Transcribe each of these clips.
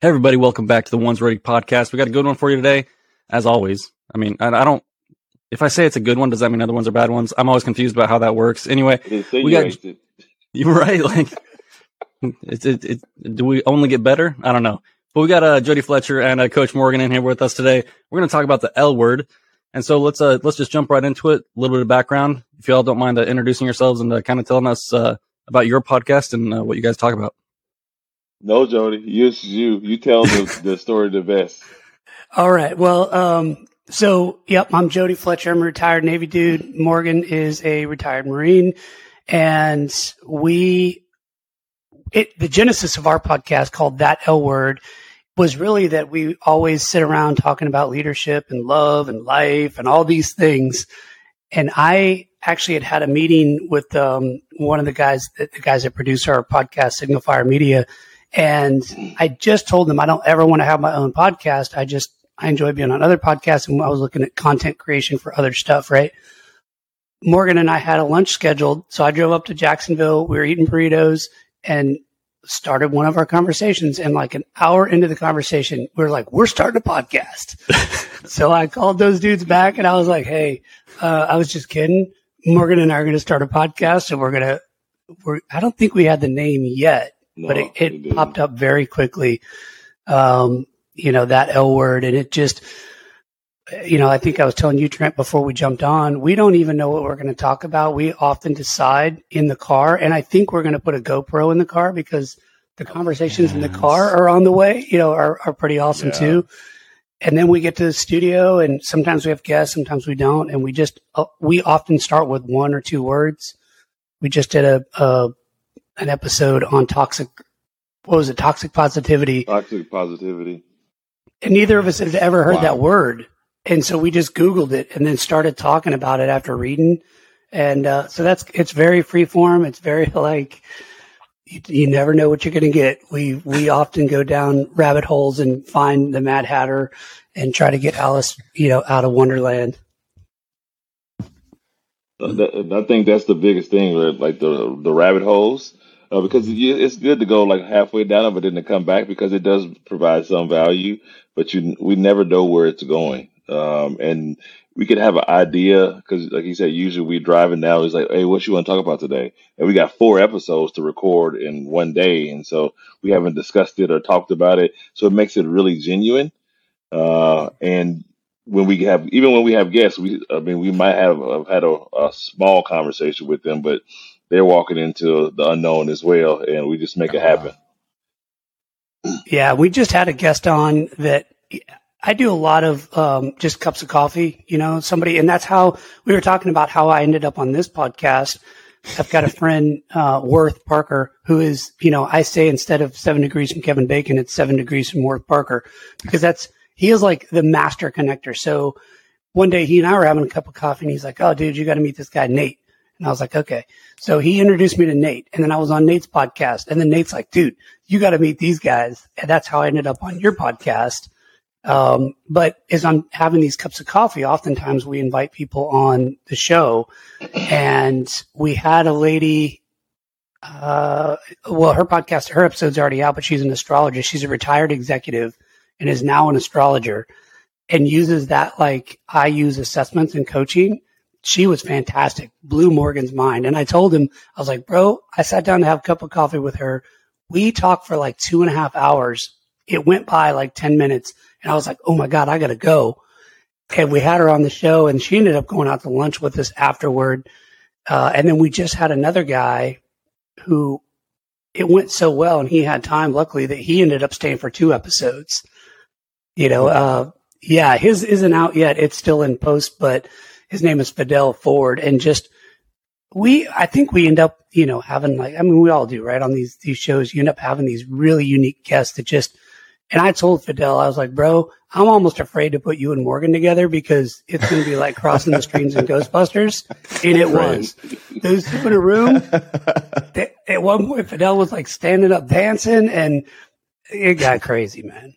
Hey, everybody, welcome back to the Ones Ready podcast. We got a good one for you today, as always. I mean, I, I don't, if I say it's a good one, does that mean other ones are bad ones? I'm always confused about how that works. Anyway, we got, you're right. Like, it, it, it, do we only get better? I don't know. But we got uh, Jody Fletcher and uh, Coach Morgan in here with us today. We're going to talk about the L word. And so let's uh, let's just jump right into it. A little bit of background, if y'all don't mind uh, introducing yourselves and uh, kind of telling us uh, about your podcast and uh, what you guys talk about. No, Jody, it's you. You tell the, the story the best. All right. Well, um, so yep, I'm Jody Fletcher. I'm a retired Navy dude. Morgan is a retired Marine, and we it the genesis of our podcast called That L Word was really that we always sit around talking about leadership and love and life and all these things. And I actually had had a meeting with um, one of the guys, the guys that produce our podcast, Signal Fire Media, and I just told them I don't ever want to have my own podcast. I just, I enjoy being on other podcasts and I was looking at content creation for other stuff, right? Morgan and I had a lunch scheduled. So I drove up to Jacksonville. We were eating burritos and started one of our conversations. And like an hour into the conversation, we are like, we're starting a podcast. so I called those dudes back and I was like, Hey, uh, I was just kidding. Morgan and I are going to start a podcast and we're going to, we're, I don't think we had the name yet no, but it, it popped up very quickly. Um, you know, that L word and it just, you know, I think I was telling you, Trent, before we jumped on, we don't even know what we're going to talk about. We often decide in the car. And I think we're going to put a GoPro in the car because the conversations yes. in the car are on the way, you know, are, are pretty awesome yeah. too. And then we get to the studio and sometimes we have guests, sometimes we don't. And we just, uh, we often start with one or two words. We just did a, a an episode on toxic. What was it? Toxic positivity. Toxic positivity. And neither of us had ever heard wow. that word, and so we just Googled it and then started talking about it after reading. And uh, so that's it's very free form. It's very like you, you never know what you're going to get. We we often go down rabbit holes and find the Mad Hatter and try to get Alice, you know, out of Wonderland. I think that's the biggest thing, like the the rabbit holes uh, because it's good to go like halfway down, but then to come back because it does provide some value. But you, we never know where it's going, um, and we could have an idea because, like you said, usually we driving now. It's like, hey, what you want to talk about today? And we got four episodes to record in one day, and so we haven't discussed it or talked about it. So it makes it really genuine. Uh, and when we have, even when we have guests, we, I mean, we might have, have had a, a small conversation with them, but they're walking into the unknown as well, and we just make it happen. Yeah, we just had a guest on that. I do a lot of um, just cups of coffee, you know, somebody, and that's how we were talking about how I ended up on this podcast. I've got a friend, uh, Worth Parker, who is, you know, I say instead of seven degrees from Kevin Bacon, it's seven degrees from Worth Parker because that's, he is like the master connector. So one day he and I were having a cup of coffee and he's like, Oh, dude, you got to meet this guy, Nate. And I was like, okay. So he introduced me to Nate and then I was on Nate's podcast and then Nate's like, dude, you got to meet these guys. And that's how I ended up on your podcast. Um, but as I'm having these cups of coffee, oftentimes we invite people on the show and we had a lady, uh, well, her podcast, her episode's already out, but she's an astrologist. She's a retired executive and is now an astrologer and uses that like I use assessments and coaching she was fantastic, blew Morgan's mind. And I told him, I was like, bro, I sat down to have a cup of coffee with her. We talked for like two and a half hours. It went by like 10 minutes. And I was like, oh my God, I got to go. And we had her on the show and she ended up going out to lunch with us afterward. Uh, and then we just had another guy who it went so well and he had time, luckily, that he ended up staying for two episodes. You know, uh, yeah, his isn't out yet. It's still in post, but his name is Fidel Ford, and just we, I think we end up, you know, having like, I mean, we all do, right? On these these shows, you end up having these really unique guests that just. And I told Fidel, I was like, bro, I'm almost afraid to put you and Morgan together because it's going to be like crossing the streams and Ghostbusters. And it was. Those two in a room. They, at one point, Fidel was like standing up dancing and it got crazy, man.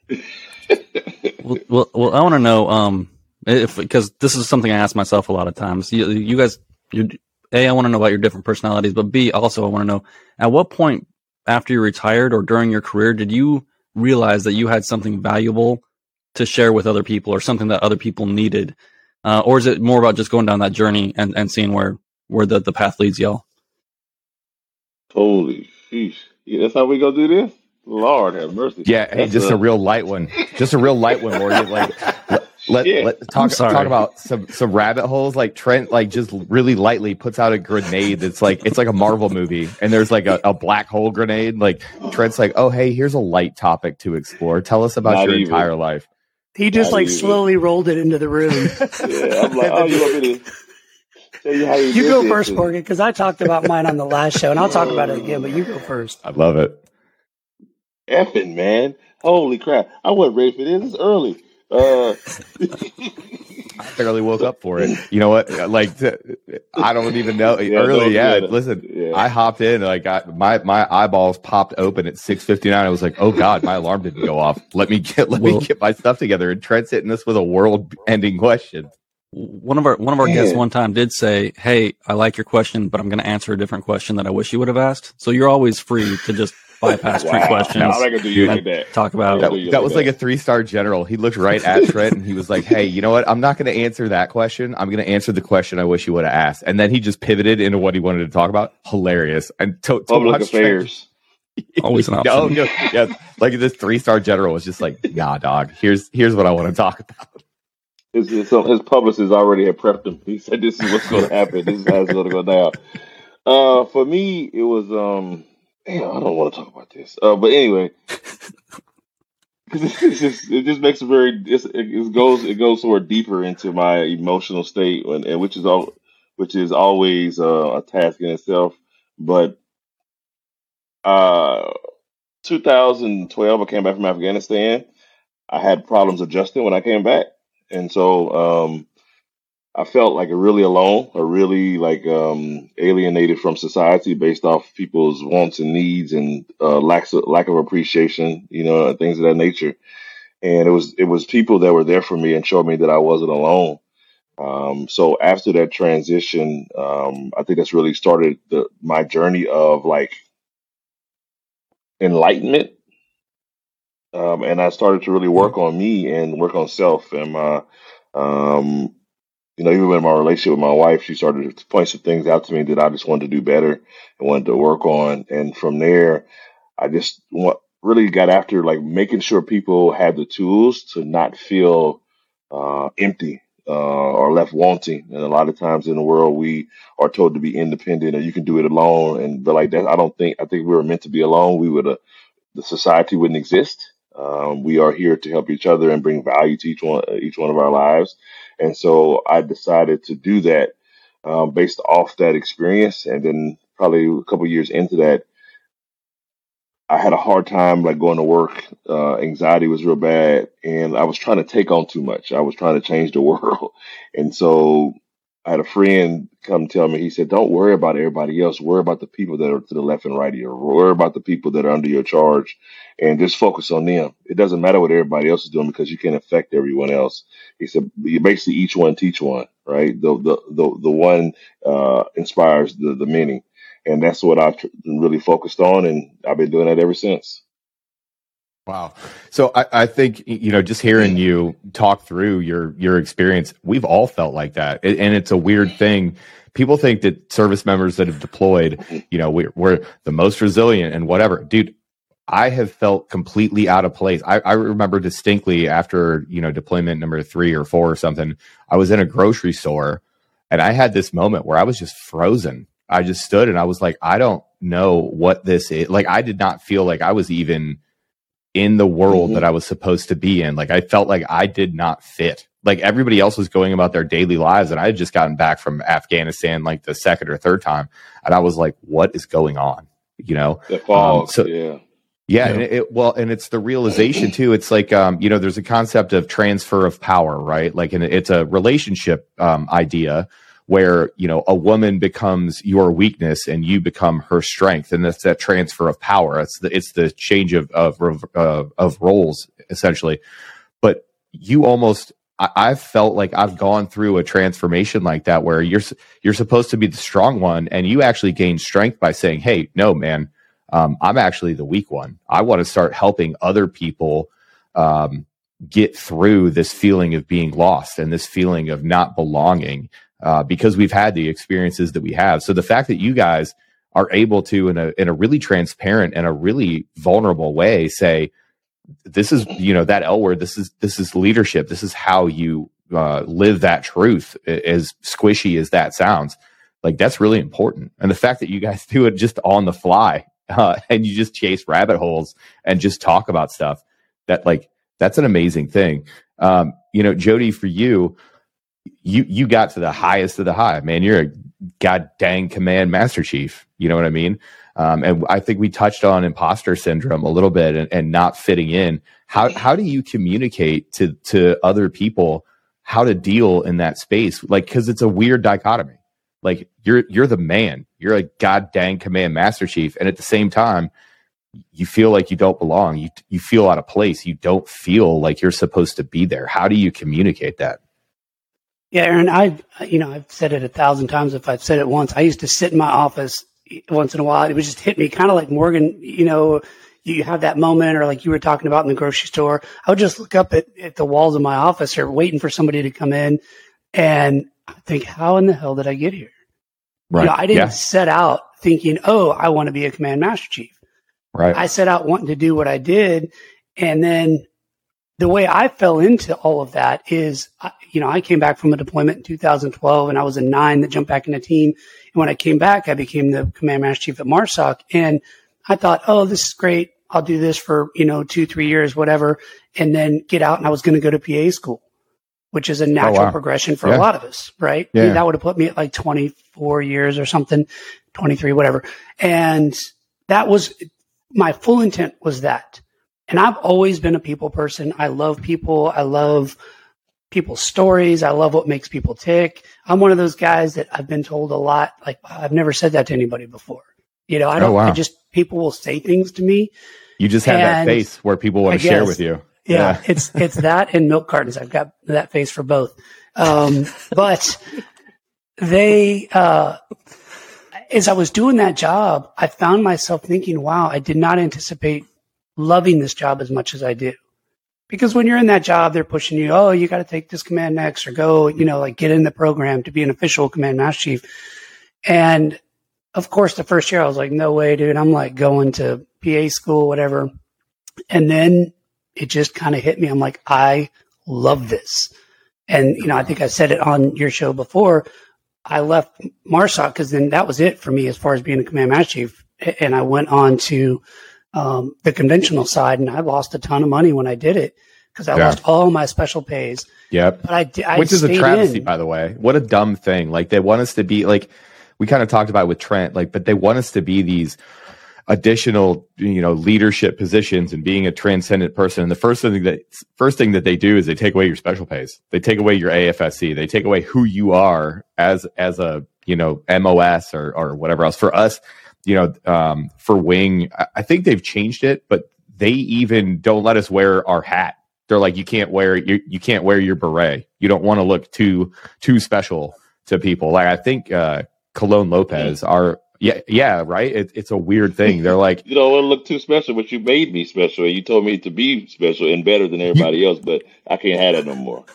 well, well, well I want to know, um, if because this is something I ask myself a lot of times. You, you guys, you, a, I want to know about your different personalities, but B, also I want to know at what point after you retired or during your career did you realize that you had something valuable to share with other people or something that other people needed? Uh, or is it more about just going down that journey and, and seeing where, where the, the path leads y'all? Holy sheesh. Yeah, that's how we go do this? Lord have mercy. Yeah, hey, just a, a, real light one. Just a real light one, Morgan. Like let, let talk talk about some some rabbit holes. Like Trent, like just really lightly puts out a grenade that's like it's like a Marvel movie, and there's like a, a black hole grenade. Like Trent's like, oh hey, here's a light topic to explore. Tell us about Not your even. entire life. He just Not like even. slowly rolled it into the room. yeah, I'm like, oh, you want me to tell you how you, you go first, Morgan, because I talked about mine on the last show, and I'll talk about it again. But you go first. I love it. Effing man, holy crap! I wasn't ready for this. It's early. Uh, I barely woke up for it. You know what? Like, I don't even know. Yeah, Early, yeah. Listen, yeah. I hopped in. Like, I, my my eyeballs popped open at six fifty nine. I was like, oh god, my alarm didn't go off. Let me get let well, me get my stuff together. And Trent's hitting this with a world ending question. One of our one of our Man. guests one time did say, "Hey, I like your question, but I'm going to answer a different question that I wish you would have asked." So you're always free to just bypass wow. questions. No, I'm not gonna do you like that. Talk about that. That, that was like a three star general. He looked right at Trent and he was like, "Hey, you know what? I'm not going to answer that question. I'm going to answer the question I wish you would have asked." And then he just pivoted into what he wanted to talk about. Hilarious and to, to public affairs. Trent, Always an option. no, no, yeah. Like this three star general was just like, "Nah, dog. Here's here's what I want to talk about." His, his, his publicist already had prepped him. He said, "This is what's going to happen. This is how it's going to go down." Uh, for me, it was um, Damn, I don't want to talk about this. Uh, but anyway, because just it just makes it very it, it goes it goes sort of deeper into my emotional state, and, and which is all which is always uh, a task in itself. But uh, 2012, I came back from Afghanistan. I had problems adjusting when I came back, and so um, I felt like really alone, or really like um, alienated from society based off people's wants and needs and uh, lack of, lack of appreciation, you know, things of that nature. And it was it was people that were there for me and showed me that I wasn't alone. Um, so after that transition, um, I think that's really started the, my journey of like enlightenment. Um, and I started to really work on me and work on self and my um, you know, even in my relationship with my wife, she started to point some things out to me that I just wanted to do better and wanted to work on. And from there, I just want, really got after like making sure people had the tools to not feel uh, empty uh, or left wanting. And a lot of times in the world, we are told to be independent or you can do it alone. And but like that, I don't think I think we were meant to be alone. We would uh, the society wouldn't exist. Um, we are here to help each other and bring value to each one each one of our lives. And so I decided to do that um, based off that experience. And then probably a couple years into that, I had a hard time like going to work. Uh, anxiety was real bad, and I was trying to take on too much. I was trying to change the world, and so I had a friend come tell me. He said, "Don't worry about everybody else. Worry about the people that are to the left and right of you. Worry about the people that are under your charge, and just focus on them. It doesn't matter what everybody else is doing because you can't affect everyone else." He said, "You basically each one teach one, right? The the the the one uh, inspires the the many." and that's what I've really focused on, and I've been doing that ever since. Wow. So I, I, think you know, just hearing you talk through your your experience, we've all felt like that, and it's a weird thing. People think that service members that have deployed, you know, we're, we're the most resilient and whatever, dude. I have felt completely out of place. I, I remember distinctly after you know deployment number three or four or something. I was in a grocery store, and I had this moment where I was just frozen I just stood and I was like, I don't know what this is. Like, I did not feel like I was even in the world mm-hmm. that I was supposed to be in. Like, I felt like I did not fit. Like, everybody else was going about their daily lives. And I had just gotten back from Afghanistan like the second or third time. And I was like, what is going on? You know? The fog, um, so, yeah. Yeah, and it, it, well, and it's the realization too. It's like um, you know, there's a concept of transfer of power, right? Like, and it's a relationship um, idea where you know a woman becomes your weakness and you become her strength. And that's that transfer of power. It's the it's the change of of uh, of roles essentially. But you almost I, I've felt like I've gone through a transformation like that where you're you're supposed to be the strong one and you actually gain strength by saying hey no man Um, I'm actually the weak one. I want to start helping other people um, get through this feeling of being lost and this feeling of not belonging uh, because we've had the experiences that we have. So the fact that you guys are able to, in a in a really transparent and a really vulnerable way, say, "This is you know that L word. This is this is leadership. This is how you uh, live that truth." As squishy as that sounds, like that's really important. And the fact that you guys do it just on the fly uh, and you just chase rabbit holes and just talk about stuff that like that's an amazing thing. Um, you know, Jody, for you, you you got to the highest of the high, man. You're a god dang command master chief. You know what I mean? Um, and I think we touched on imposter syndrome a little bit and, and not fitting in. How how do you communicate to to other people how to deal in that space? Like, because it's a weird dichotomy. Like you're you're the man. You're a god dang command master chief, and at the same time, you feel like you don't belong. You you feel out of place. You don't feel like you're supposed to be there. How do you communicate that? Yeah, Aaron, I, you know, I've said it a thousand times. If I've said it once, I used to sit in my office once in a while. It would just hit me kind of like Morgan, you know, you have that moment or like you were talking about in the grocery store. I would just look up at, at the walls of my office or waiting for somebody to come in and think, how in the hell did I get here? Right. You know, I didn't yeah. set out thinking, oh, I want to be a command master chief. Right. I set out wanting to do what I did. And then the way I fell into all of that is, you know, I came back from a deployment in 2012 and I was a nine that jumped back in a team. And when I came back, I became the command master chief at MARSOC. And I thought, oh, this is great. I'll do this for, you know, two, three years, whatever, and then get out. And I was going to go to PA school, which is a oh, natural oh, wow. progression for yeah. a lot of us, right? Yeah. I mean, that would have put me at like 24 years or something, 23, whatever. And that was my full intent was that. And I've always been a people person. I love people. I love people's stories. I love what makes people tick. I'm one of those guys that I've been told a lot. Like I've never said that to anybody before. You know, I don't. Oh, wow. I just people will say things to me. You just have that face where people want to share with you. Yeah, yeah, it's it's that and milk cartons. I've got that face for both. Um, but they, uh, as I was doing that job, I found myself thinking, "Wow, I did not anticipate loving this job as much as I do. Because when you're in that job, they're pushing you, oh, you got to take this command next or go, you know, like get in the program to be an official command master chief. And of course, the first year I was like, no way, dude. I'm like going to PA school, whatever. And then it just kind of hit me. I'm like, I love this. And, you know, I think I said it on your show before. I left MARSOC because then that was it for me as far as being a command master chief. And I went on to um, the conventional side, and I lost a ton of money when I did it because I yeah. lost all my special pays. Yep. But I, I which is a travesty, in. by the way. What a dumb thing! Like they want us to be like we kind of talked about with Trent, like, but they want us to be these additional you know leadership positions and being a transcendent person and the first thing that first thing that they do is they take away your special pays they take away your afsc they take away who you are as as a you know mos or or whatever else for us you know, um, for wing, I think they've changed it, but they even don't let us wear our hat. They're like, you can't wear you, you can't wear your beret. You don't want to look too too special to people. Like I think uh, Colon Lopez are yeah, yeah, right. It, it's a weird thing. They're like, you don't want to look too special, but you made me special. You told me to be special and better than everybody you, else, but I can't have that no more.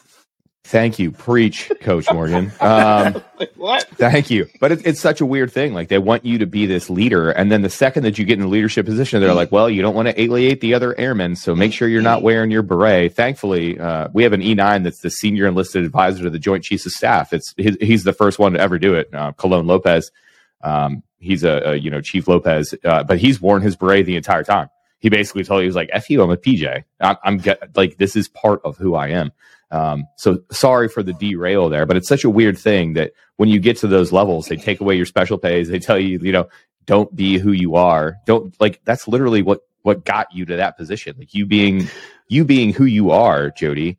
Thank you. Preach, Coach Morgan. Um, what? Thank you. But it, it's such a weird thing. Like they want you to be this leader. And then the second that you get in a leadership position, they're like, well, you don't want to alienate the other airmen. So make sure you're not wearing your beret. Thankfully, uh, we have an E9 that's the senior enlisted advisor to the Joint Chiefs of Staff. It's his, He's the first one to ever do it. Uh, Colon Lopez. Um, he's a, a, you know, Chief Lopez, uh, but he's worn his beret the entire time. He basically told you, he was like, F you, I'm a PJ. I'm, I'm get, like, this is part of who I am. Um, so sorry for the derail there, but it's such a weird thing that when you get to those levels, they take away your special pays. They tell you, you know, don't be who you are. Don't like that's literally what what got you to that position. Like you being you being who you are, Jody,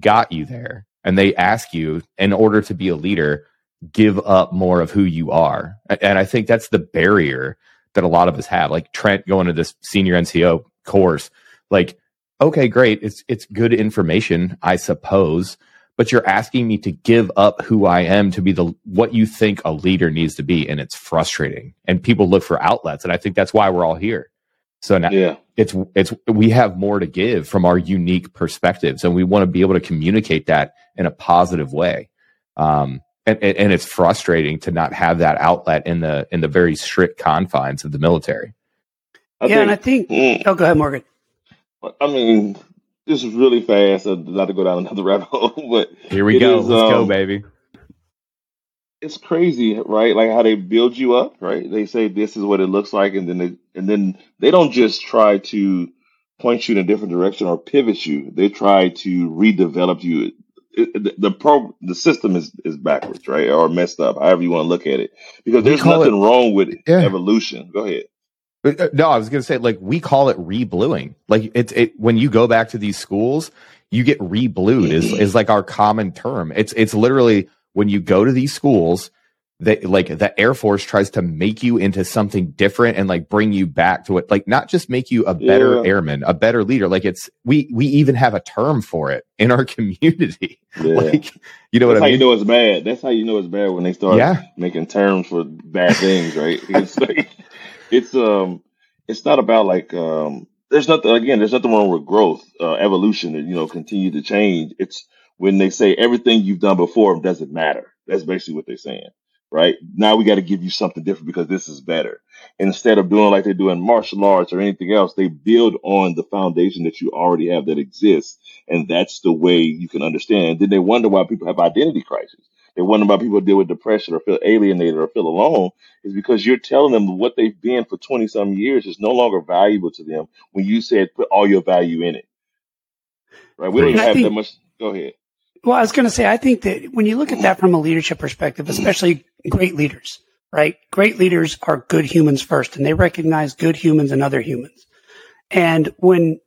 got you there. And they ask you in order to be a leader, give up more of who you are. And I think that's the barrier that a lot of us have. Like Trent going to this senior NCO course, like okay, great. It's it's good information, I suppose. but you're asking me to give up who I am to be the what you think a leader needs to be, and it's frustrating. And people look for outlets, and I think that's why we're all here. So now yeah. it's it's we have more to give from our unique perspectives, and we want to be able to communicate that in a positive way. Um, and, and it's frustrating to not have that outlet in the in the very strict confines of the military. I yeah, think, and I think. Mm, oh, go ahead, Morgan. I mean, this is really fast. Uh, not to go down another rabbit hole, but here we go. Is, Let's um, go, baby. It's crazy, right? Like how they build you up, right? They say this is what it looks like, and then they and then they don't just try to point you in a different direction or pivot you. They try to redevelop you. It, the, the pro the system is is backwards, right, or messed up, however you want to look at it. Because there's nothing it, wrong with yeah. evolution. Go ahead. Uh, no, I was going to say like we call it re-bluing. Like it's it when you go back to these schools, you get re-blued is is like our common term. It's it's literally when you go to these schools, that like the Air Force tries to make you into something different and like bring you back to it, like not just make you a better yeah. airman, a better leader. Like it's we we even have a term for it in our community. Yeah. like you know That's what I mean? How you know it's bad. That's how you know it's bad when they start yeah. making terms for bad things, right? It's like it's um it's not about like um there's nothing again there's nothing wrong with growth uh, evolution and you know continue to change. It's when they say everything you've done before doesn't matter. That's basically what they're saying right? Now we got to give you something different because this is better. Instead of doing like they do in martial arts or anything else they build on the foundation that you already have that exists and that's the way you can understand. And then they wonder why people have identity crisis they wonder why people deal with depression or feel alienated or feel alone is because you're telling them what they've been for 20 some years is no longer valuable to them when you said put all your value in it. Right? We don't even have think, that much. Go ahead. Well, I was going to say, I think that when you look at that from a leadership perspective, especially great leaders, right? Great leaders are good humans first and they recognize good humans and other humans. And when,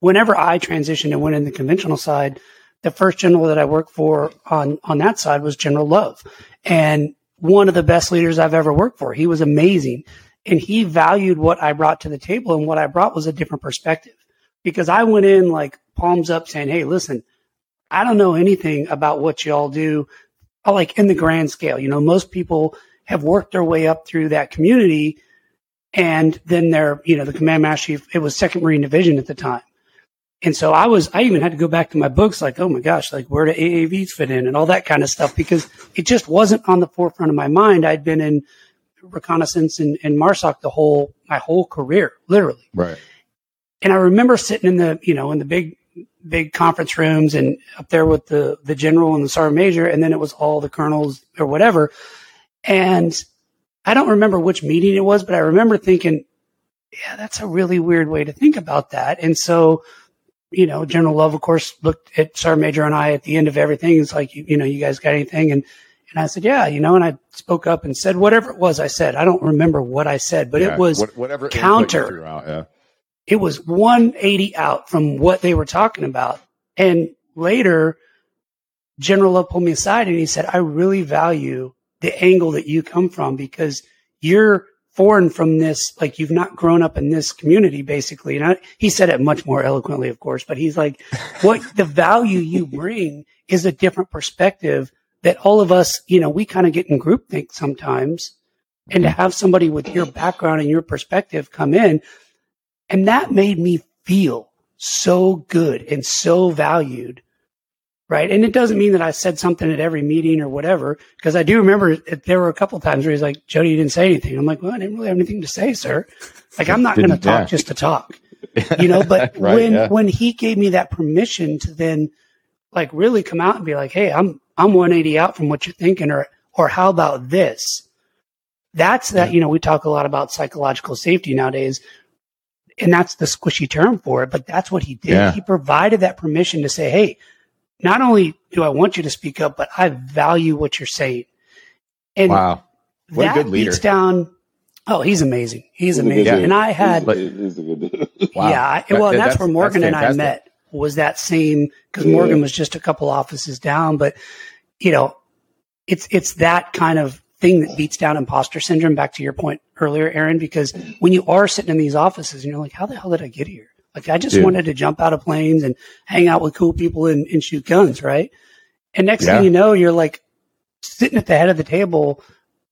whenever I transitioned and went in the conventional side, the first general that I worked for on, on that side was General Love and one of the best leaders I've ever worked for. He was amazing and he valued what I brought to the table. And what I brought was a different perspective because I went in like palms up saying, Hey, listen, I don't know anything about what y'all do. Like in the grand scale, you know, most people have worked their way up through that community and then they're, you know, the command master chief, it was second Marine division at the time. And so I was, I even had to go back to my books like, oh my gosh, like where do AAVs fit in and all that kind of stuff because it just wasn't on the forefront of my mind. I'd been in reconnaissance and, and MARSOC the whole, my whole career, literally. Right. And I remember sitting in the, you know, in the big, big conference rooms and up there with the, the general and the sergeant major. And then it was all the colonels or whatever. And I don't remember which meeting it was, but I remember thinking, yeah, that's a really weird way to think about that. And so, you know, General Love, of course, looked at Sergeant Major and I at the end of everything. It's like, you, you know, you guys got anything? And, and I said, yeah, you know, and I spoke up and said whatever it was I said. I don't remember what I said, but yeah, it was whatever counter. Out, yeah. It was 180 out from what they were talking about. And later, General Love pulled me aside and he said, I really value the angle that you come from because you're foreign from this, like you've not grown up in this community, basically. And I, he said it much more eloquently, of course, but he's like, what the value you bring is a different perspective that all of us, you know, we kind of get in groupthink sometimes. And to mm-hmm. have somebody with your background and your perspective come in, and that made me feel so good and so valued right? And it doesn't mean that I said something at every meeting or whatever, because I do remember there were a couple times where he's like, Jody, you didn't say anything. I'm like, well, I didn't really have anything to say, sir. Like, I'm not going to talk yeah. just to talk, you know, but right, when, yeah. when he gave me that permission to then like really come out and be like, Hey, I'm, I'm 180 out from what you're thinking, or, or how about this? That's that, yeah. you know, we talk a lot about psychological safety nowadays, and that's the squishy term for it, but that's what he did. He provided that permission to say, Hey, not only do I want you to speak up, but I value what you're saying. And wow, what that a good leader. beats down. Oh, he's amazing. He's, he's amazing. And I had, he's, a good wow. yeah. I, well, that's, that's, where Morgan that's and I met. Was that same because yeah. Morgan was just a couple offices down, but you know, it's it's that kind of thing that beats down imposter syndrome. Back to your point earlier, Aaron, because when you are sitting in these offices and you're like, how the hell did I get here? Like I just Dude. wanted to jump out of planes and hang out with cool people and, and shoot guns, right? And next yeah. thing you know, you're like sitting at the head of the table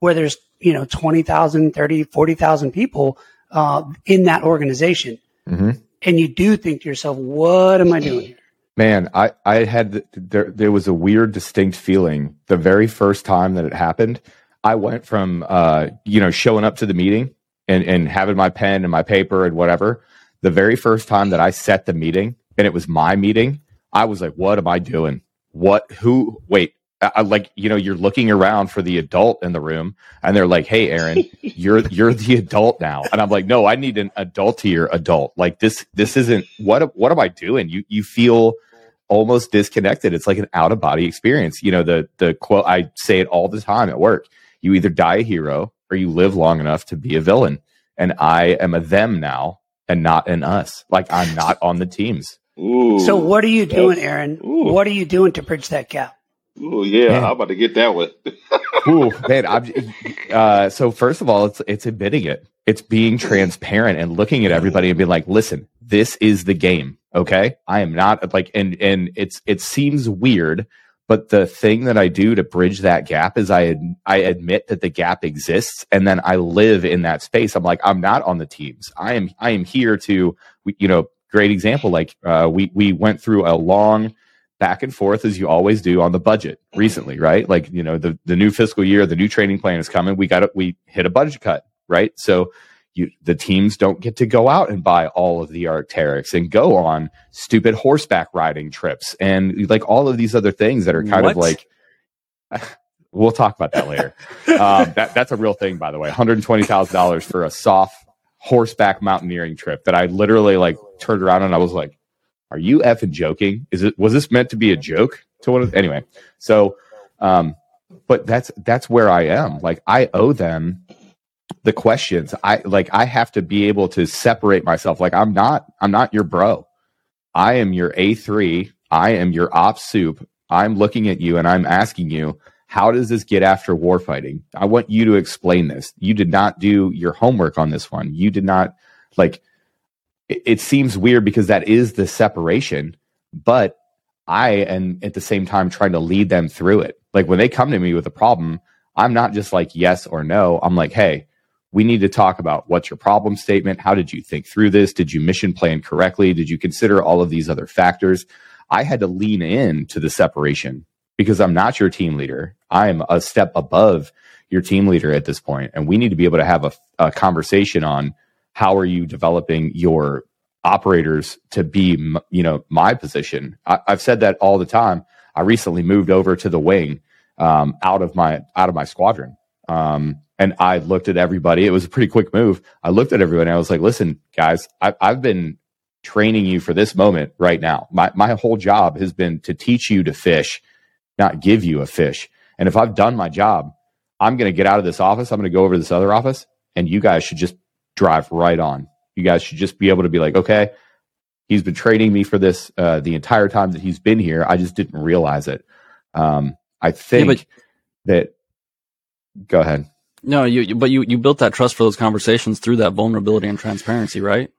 where there's, you know, 20,000, 30, 40,000 people uh, in that organization. Mm-hmm. And you do think to yourself, what am I doing here? Man, I, I had there there was a weird distinct feeling the very first time that it happened. I went from uh, you know, showing up to the meeting and, and having my pen and my paper and whatever. The very first time that I set the meeting and it was my meeting, I was like, what am I doing? What who wait, I, like you know you're looking around for the adult in the room and they're like hey aaron you're you're the adult now. And i'm like no i need an adultier adult. Like this this isn't what what am i doing? You you feel almost disconnected. It's like an out of body experience. You know the the quote i say it all the time at work. You either die a hero or you live long enough to be a villain. And i am a them now and not in us like i'm not on the teams Ooh, so what are you doing aaron ooh. what are you doing to bridge that gap Oh yeah, man. I'm about to get that one. Ooh, man, I'm, uh, so first of all, it's it's admitting it. It's being transparent and looking at everybody and being like, "Listen, this is the game." Okay, I am not like, and and it's it seems weird, but the thing that I do to bridge that gap is I I admit that the gap exists, and then I live in that space. I'm like, I'm not on the teams. I am I am here to, you know, great example. Like uh, we we went through a long back and forth as you always do on the budget recently, right? Like, you know, the, the new fiscal year, the new training plan is coming. We got it. We hit a budget cut, right? So you, the teams don't get to go out and buy all of the Arc'teryx and go on stupid horseback riding trips and like all of these other things that are kind what? of like, we'll talk about that later. um, that, that's a real thing, by the way, $120,000 for a soft horseback mountaineering trip that I literally like turned around and I was like, are you effing joking? Is it was this meant to be a joke to one of anyway? So um but that's that's where I am. Like I owe them the questions. I like I have to be able to separate myself. Like I'm not I'm not your bro. I am your A3. I am your op soup. I'm looking at you and I'm asking you, how does this get after warfighting? I want you to explain this. You did not do your homework on this one. You did not like it, it seems weird because that is the separation, but I am at the same time trying to lead them through it. Like when they come to me with a problem, I'm not just like yes or no. I'm like, hey, we need to talk about what's your problem statement? How did you think through this? Did you mission plan correctly? Did you consider all of these other factors? I had to lean in to the separation because I'm not your team leader. I'm a step above your team leader at this point, and we need to be able to have a, a conversation on how are you developing your operators to be you know my position I, have said that all the time i recently moved over to the wing um, out of my out of my squadron um, and i looked at everybody it was a pretty quick move i looked at everyone i was like listen guys I, i've been training you for this moment right now my, my whole job has been to teach you to fish not give you a fish and if i've done my job i'm going to get out of this office i'm going to go over to this other office and you guys should just drive right on. You guys should just be able to be like, okay, he's been training me for this uh, the entire time that he's been here. I just didn't realize it. Um, I think yeah, that. Go ahead. No, you, but you you built that trust for those conversations through that vulnerability and transparency, right?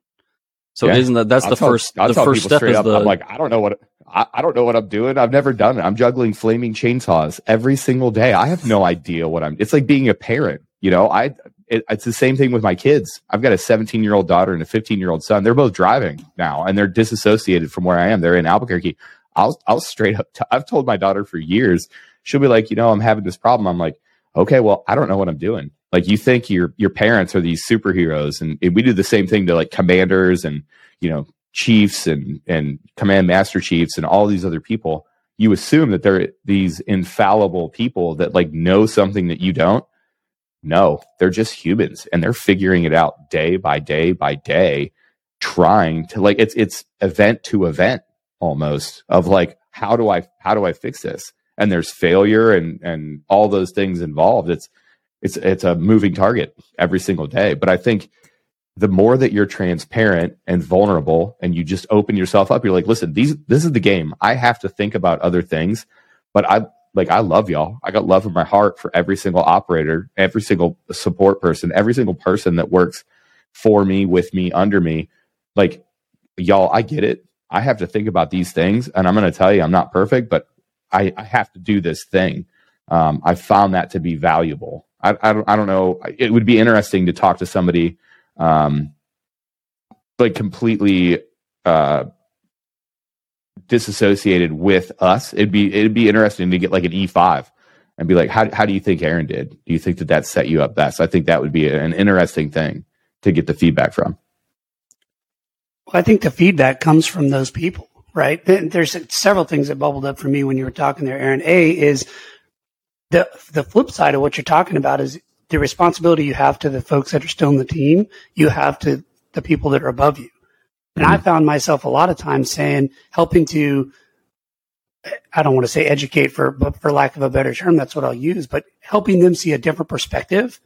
So yeah. isn't that that's I'll the tell, first I'll the first step is up, the I'm like I don't know what I, I don't know what I'm doing. I've never done it. I'm juggling flaming chainsaws every single day. I have no idea what I'm. It's like being a parent. You know, I it, it's the same thing with my kids. I've got a 17 year old daughter and a 15 year old son. They're both driving now, and they're disassociated from where I am. They're in Albuquerque. I'll I'll straight up. T- I've told my daughter for years. She'll be like, you know, I'm having this problem. I'm like, okay, well, I don't know what I'm doing. Like, you think your your parents are these superheroes, and, we do the same thing to like commanders and you know chiefs and and command master chiefs and all these other people. You assume that they're these infallible people that like know something that you don't no, they're just humans and they're figuring it out day by day by day, trying to like it's it's event to event almost of like how do I how do I fix this? And there's failure and and all those things involved. It's it's it's a moving target every single day. But I think the more that you're transparent and vulnerable and you just open yourself up, you're like, listen, these this is the game. I have to think about other things, but I like I love y'all. I got love in my heart for every single operator, every single support person, every single person that works for me, with me, under me. Like y'all, I get it. I have to think about these things, and I'm going to tell you, I'm not perfect, but I, I have to do this thing. Um, I found that to be valuable. I, I, don't, I don't know. It would be interesting to talk to somebody, um, like completely, uh, disassociated with us. It'd be, it'd be interesting to get like an E5 and be like, how, how do you think Aaron did? Do you think that that set you up best? I think that would be an interesting thing to get the feedback from. Well, I think the feedback comes from those people, right? There's several things that bubbled up for me when you were talking there, Aaron. A is the the flip side of what you're talking about is the responsibility you have to the folks that are still in the team. You have to the people that are above you. And mm-hmm. I found myself a lot of times saying, helping to I don't want to say educate for, but for lack of a better term, that's what I'll use, but helping them see a different perspective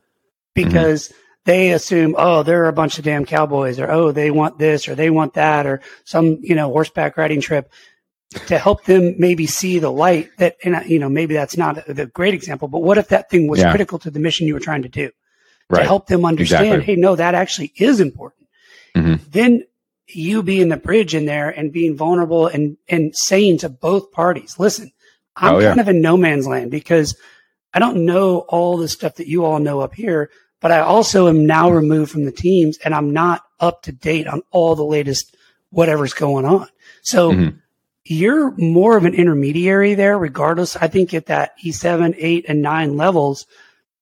because mm-hmm. They assume, oh, they're a bunch of damn cowboys or, oh, they want this or they want that or some, you know, horseback riding trip to help them maybe see the light that, and you know, maybe that's not the great example, but what if that thing was yeah. critical to the mission you were trying to do? Right. To help them understand, exactly. hey, no, that actually is important. Mm-hmm. Then you being the bridge in there and being vulnerable and, and saying to both parties, listen, I'm oh, yeah. kind of in no man's land because I don't know all the stuff that you all know up here, but I also am now removed from the teams and I'm not up to date on all the latest whatever's going on. So mm-hmm. you're more of an intermediary there, regardless. I think at that E7, eight and nine levels,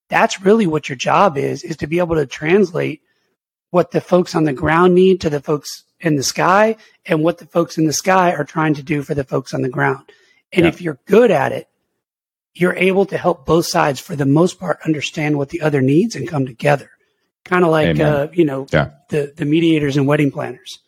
that's really what your job is, is to be able to translate what the folks on the ground need to the folks in the sky and what the folks in the sky are trying to do for the folks on the ground. And yeah. if you're good at it, you're able to help both sides for the most part understand what the other needs and come together. Kind of like, uh, you know, yeah. the, the mediators and wedding planners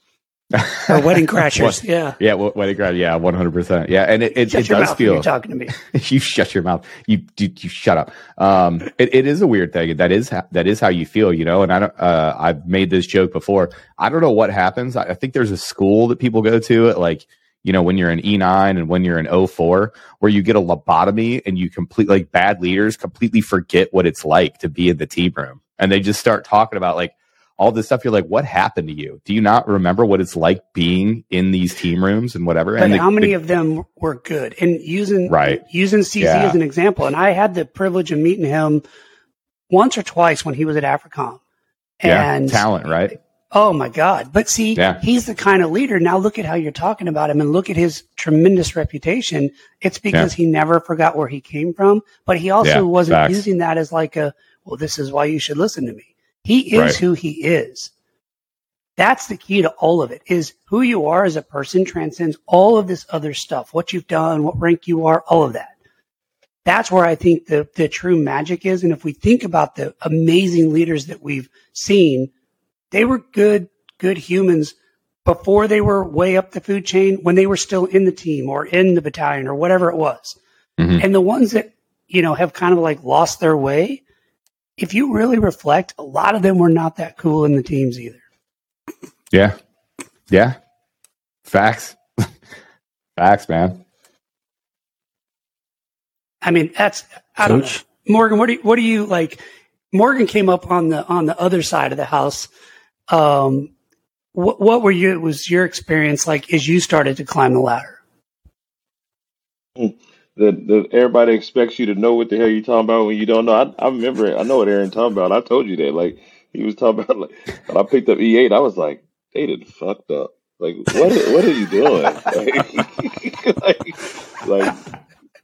or wedding crashers. yeah. Yeah. Wedding crash. Yeah. 100%. Yeah. And it, it, it does feel. You're talking to me. you shut your mouth. You, you, you shut up. Um, it, it is a weird thing. That is, that is how you feel, you know, and I don't, uh, I've made this joke before. I don't know what happens. I, I think there's a school that people go to at like, you know, when you're in E9 and when you're in 04, where you get a lobotomy and you complete like bad leaders completely forget what it's like to be in the team room. And they just start talking about like, all this stuff. You're like, what happened to you? Do you not remember what it's like being in these team rooms and whatever? But and how the, many the, of them were good? And using right using CZ yeah. as an example, and I had the privilege of meeting him once or twice when he was at AFRICOM. And yeah, talent, right? Oh my God. But see, yeah. he's the kind of leader. Now look at how you're talking about him and look at his tremendous reputation. It's because yeah. he never forgot where he came from, but he also yeah, wasn't facts. using that as like a, well, this is why you should listen to me. He is right. who he is. That's the key to all of it is who you are as a person transcends all of this other stuff, what you've done, what rank you are, all of that. That's where I think the, the true magic is. And if we think about the amazing leaders that we've seen, they were good, good humans before they were way up the food chain, when they were still in the team or in the battalion or whatever it was. Mm-hmm. And the ones that, you know, have kind of like lost their way, if you really reflect, a lot of them were not that cool in the teams either. Yeah. Yeah. Facts. Facts, man. I mean, that's I don't know. Morgan, what do you, what do you like? Morgan came up on the on the other side of the house. Um, what what were you was your experience like as you started to climb the ladder? The, that, that everybody expects you to know what the hell you're talking about when you don't know. I, I remember, it. I know what Aaron talking about. I told you that. Like he was talking about, like when I picked up E8, I was like, they did fucked up. Like what? Are, what are you doing? Like, like, like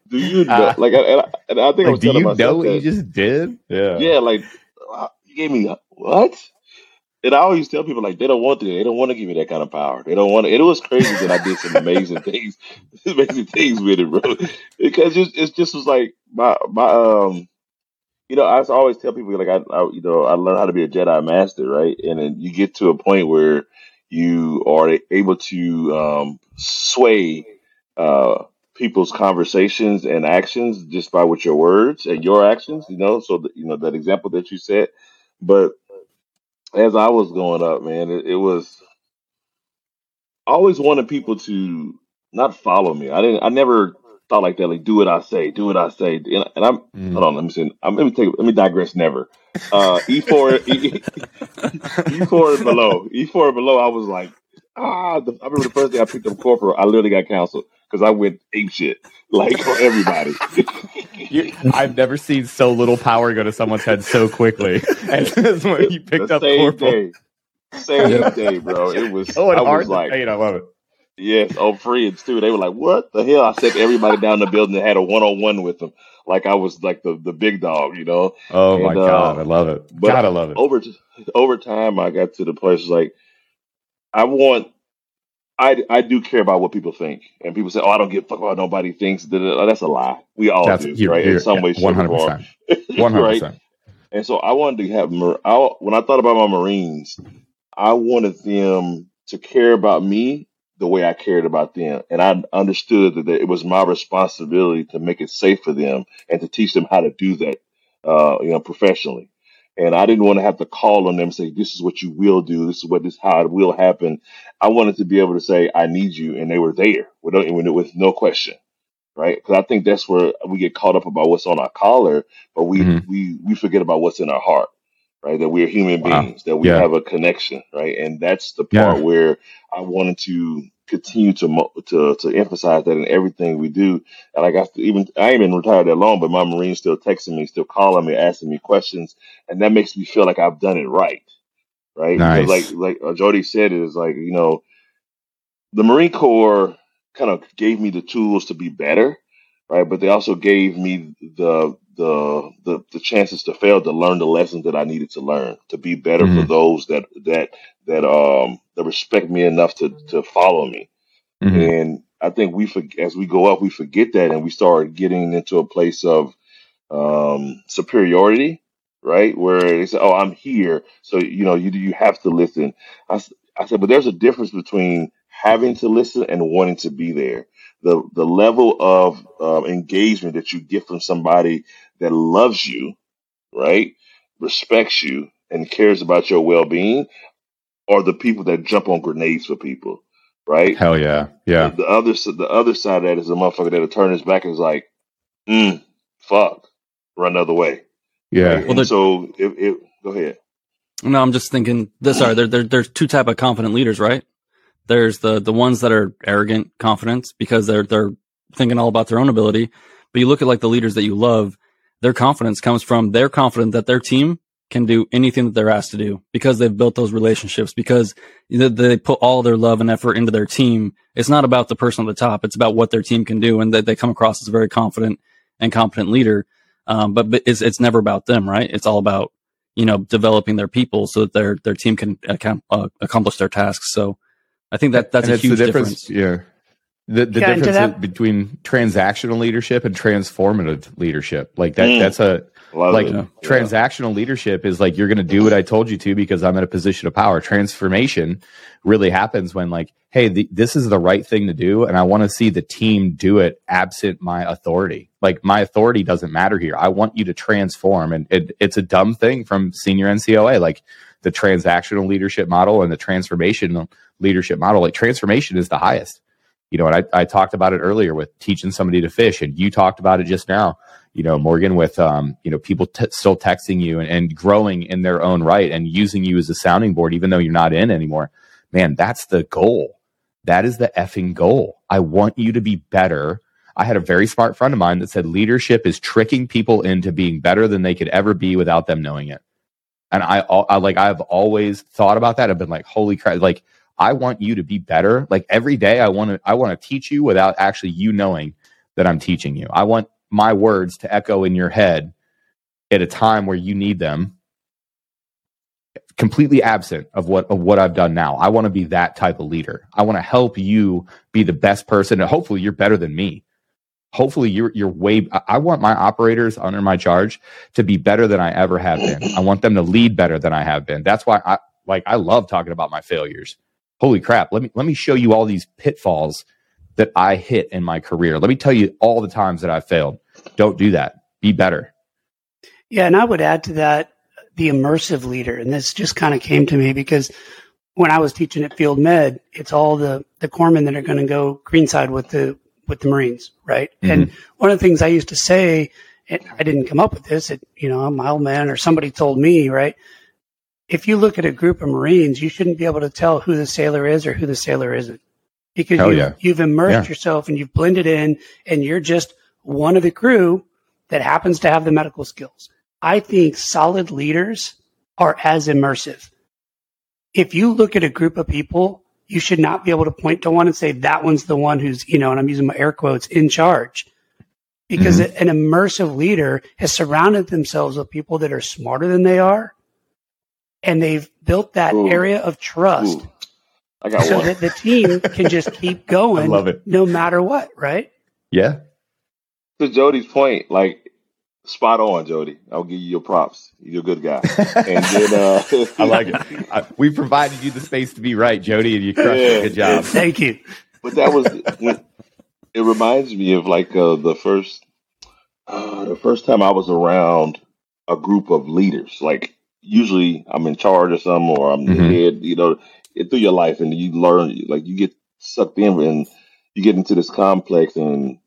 do you know? Uh, like, and I, and I think like, I was do you know that, what you just did? Yeah, yeah. Like you gave me what? And I always tell people like they don't want to. They don't want to give me that kind of power. They don't want to. It was crazy that I did some amazing things, amazing things with it, bro. Because it's, it's just was like my my um, you know, I always tell people like I, I you know I learned how to be a Jedi master, right? And then you get to a point where you are able to um, sway uh, people's conversations and actions just by with your words and your actions. You know, so the, you know that example that you said, but as I was growing up, man, it, it was I always wanted people to not follow me. I didn't. I never thought like that. Like, do what I say. Do what I say. And, and I'm mm. hold on. Let me see. I'm, let me take. Let me digress. Never. Uh, E four. E four and below. E four and below. I was like, ah. The, I remember the first day I picked up corporal. I literally got counseled because I went ape shit like for everybody. I've never seen so little power go to someone's head so quickly as when you picked the up same Corporal. Day. Same day, bro. It was. Oh, I was like, I love it. Yes, oh, friends too. They were like, "What the hell?" I sent everybody down the building and had a one on one with them, like I was like the, the big dog, you know. Oh and, my god, uh, I love it. But God, I love it. Over over time, I got to the place like I want. I, I do care about what people think, and people say, "Oh, I don't give a fuck about nobody thinks." That's a lie. We all That's, do, you're, right? In some way, one hundred percent, one hundred percent. And so I wanted to have. I, when I thought about my Marines, I wanted them to care about me the way I cared about them. And I understood that it was my responsibility to make it safe for them and to teach them how to do that, uh, you know, professionally. And I didn't want to have to call on them and say, this is what you will do. This is what this, how it will happen. I wanted to be able to say, I need you. And they were there with, with no question. Right. Because I think that's where we get caught up about what's on our collar, but we, mm-hmm. we, we forget about what's in our heart right? That we're human wow. beings, that we yeah. have a connection, right? And that's the part yeah. where I wanted to continue to to to emphasize that in everything we do. And I got to even I ain't been retired that long, but my Marines still texting me, still calling me, asking me questions, and that makes me feel like I've done it right, right? Because like like uh, Jody said, it is like you know, the Marine Corps kind of gave me the tools to be better, right? But they also gave me the the the the chances to fail to learn the lessons that I needed to learn to be better mm-hmm. for those that that that um that respect me enough to to follow me. Mm-hmm. And I think we as we go up, we forget that, and we start getting into a place of um, superiority, right? Where they say, "Oh, I'm here, so you know you you have to listen." I, I said, but there's a difference between having to listen and wanting to be there. The the level of uh, engagement that you get from somebody that loves you, right, respects you, and cares about your well being, are the people that jump on grenades for people, right? Hell yeah, yeah. The, the other the other side of that is a motherfucker that'll turn his back and is like, mm, fuck, run the other way. Yeah. Right? Well, so it, it, go ahead. No, I'm just thinking. This, sorry, there, there, there's two type of confident leaders, right? There's the the ones that are arrogant, confident because they're they're thinking all about their own ability. But you look at like the leaders that you love, their confidence comes from they're confident that their team can do anything that they're asked to do because they've built those relationships because they put all their love and effort into their team. It's not about the person at the top. It's about what their team can do and that they come across as a very confident and competent leader. Um, but, but it's, it's never about them, right? It's all about, you know, developing their people so that their, their team can uh, accomplish their tasks. So I think that that's and a huge difference. difference. Yeah. The, the difference that, between transactional leadership and transformative leadership, like that, mm. that's a, like yeah. transactional leadership is like, you're going to do what I told you to because I'm in a position of power. Transformation really happens when like, Hey, the, this is the right thing to do. And I want to see the team do it absent my authority. Like my authority doesn't matter here. I want you to transform. And it, it's a dumb thing from senior NCOA. Like the transactional leadership model and the transformational leadership model, like transformation is the highest you know, and I, I talked about it earlier with teaching somebody to fish, and you talked about it just now. You know, Morgan, with um, you know, people t- still texting you and, and growing in their own right and using you as a sounding board, even though you're not in anymore. Man, that's the goal. That is the effing goal. I want you to be better. I had a very smart friend of mine that said leadership is tricking people into being better than they could ever be without them knowing it. And I, I like I've always thought about that. I've been like, holy crap! Like I want you to be better. Like every day, I want to I want to teach you without actually you knowing that I'm teaching you. I want my words to echo in your head at a time where you need them completely absent of what of what I've done now. I want to be that type of leader. I want to help you be the best person and hopefully you're better than me. Hopefully you're you're way I want my operators under my charge to be better than I ever have been. I want them to lead better than I have been. That's why I like I love talking about my failures holy crap, let me let me show you all these pitfalls that I hit in my career. Let me tell you all the times that I failed. Don't do that. Be better. Yeah, and I would add to that the immersive leader. And this just kind of came to me because when I was teaching at Field Med, it's all the the corpsmen that are going to go greenside with the with the Marines, right? Mm-hmm. And one of the things I used to say, and I didn't come up with this, it, you know, my old man or somebody told me, right? if you look at a group of Marines, you shouldn't be able to tell who the sailor is or who the sailor isn't. because you, yeah. you've immersed yeah. yourself and you've blended in and you're just one of the crew that happens to have the medical skills. I think solid leaders are as immersive. If you look at a group of people, you should not be able to point to one and say that one's the one who's, you know, and I'm using my air quotes in charge because mm-hmm. an immersive leader has surrounded themselves with people that are smarter than they are. And they've built that Ooh. area of trust. Ooh. I got so one. that the team can just keep going. I love it. No matter what, right? Yeah. To Jody's point, like spot on, Jody. I'll give you your props. You're a good guy. and then uh, I like it. I, we provided you the space to be right, Jody, and you crushed yeah, it. Good job. Thank you. But that was when, it reminds me of like uh, the first uh, the first time I was around a group of leaders. Like usually I'm in charge of some or I'm mm-hmm. the head, you know, through your life and you learn like you get sucked in and you get into this complex and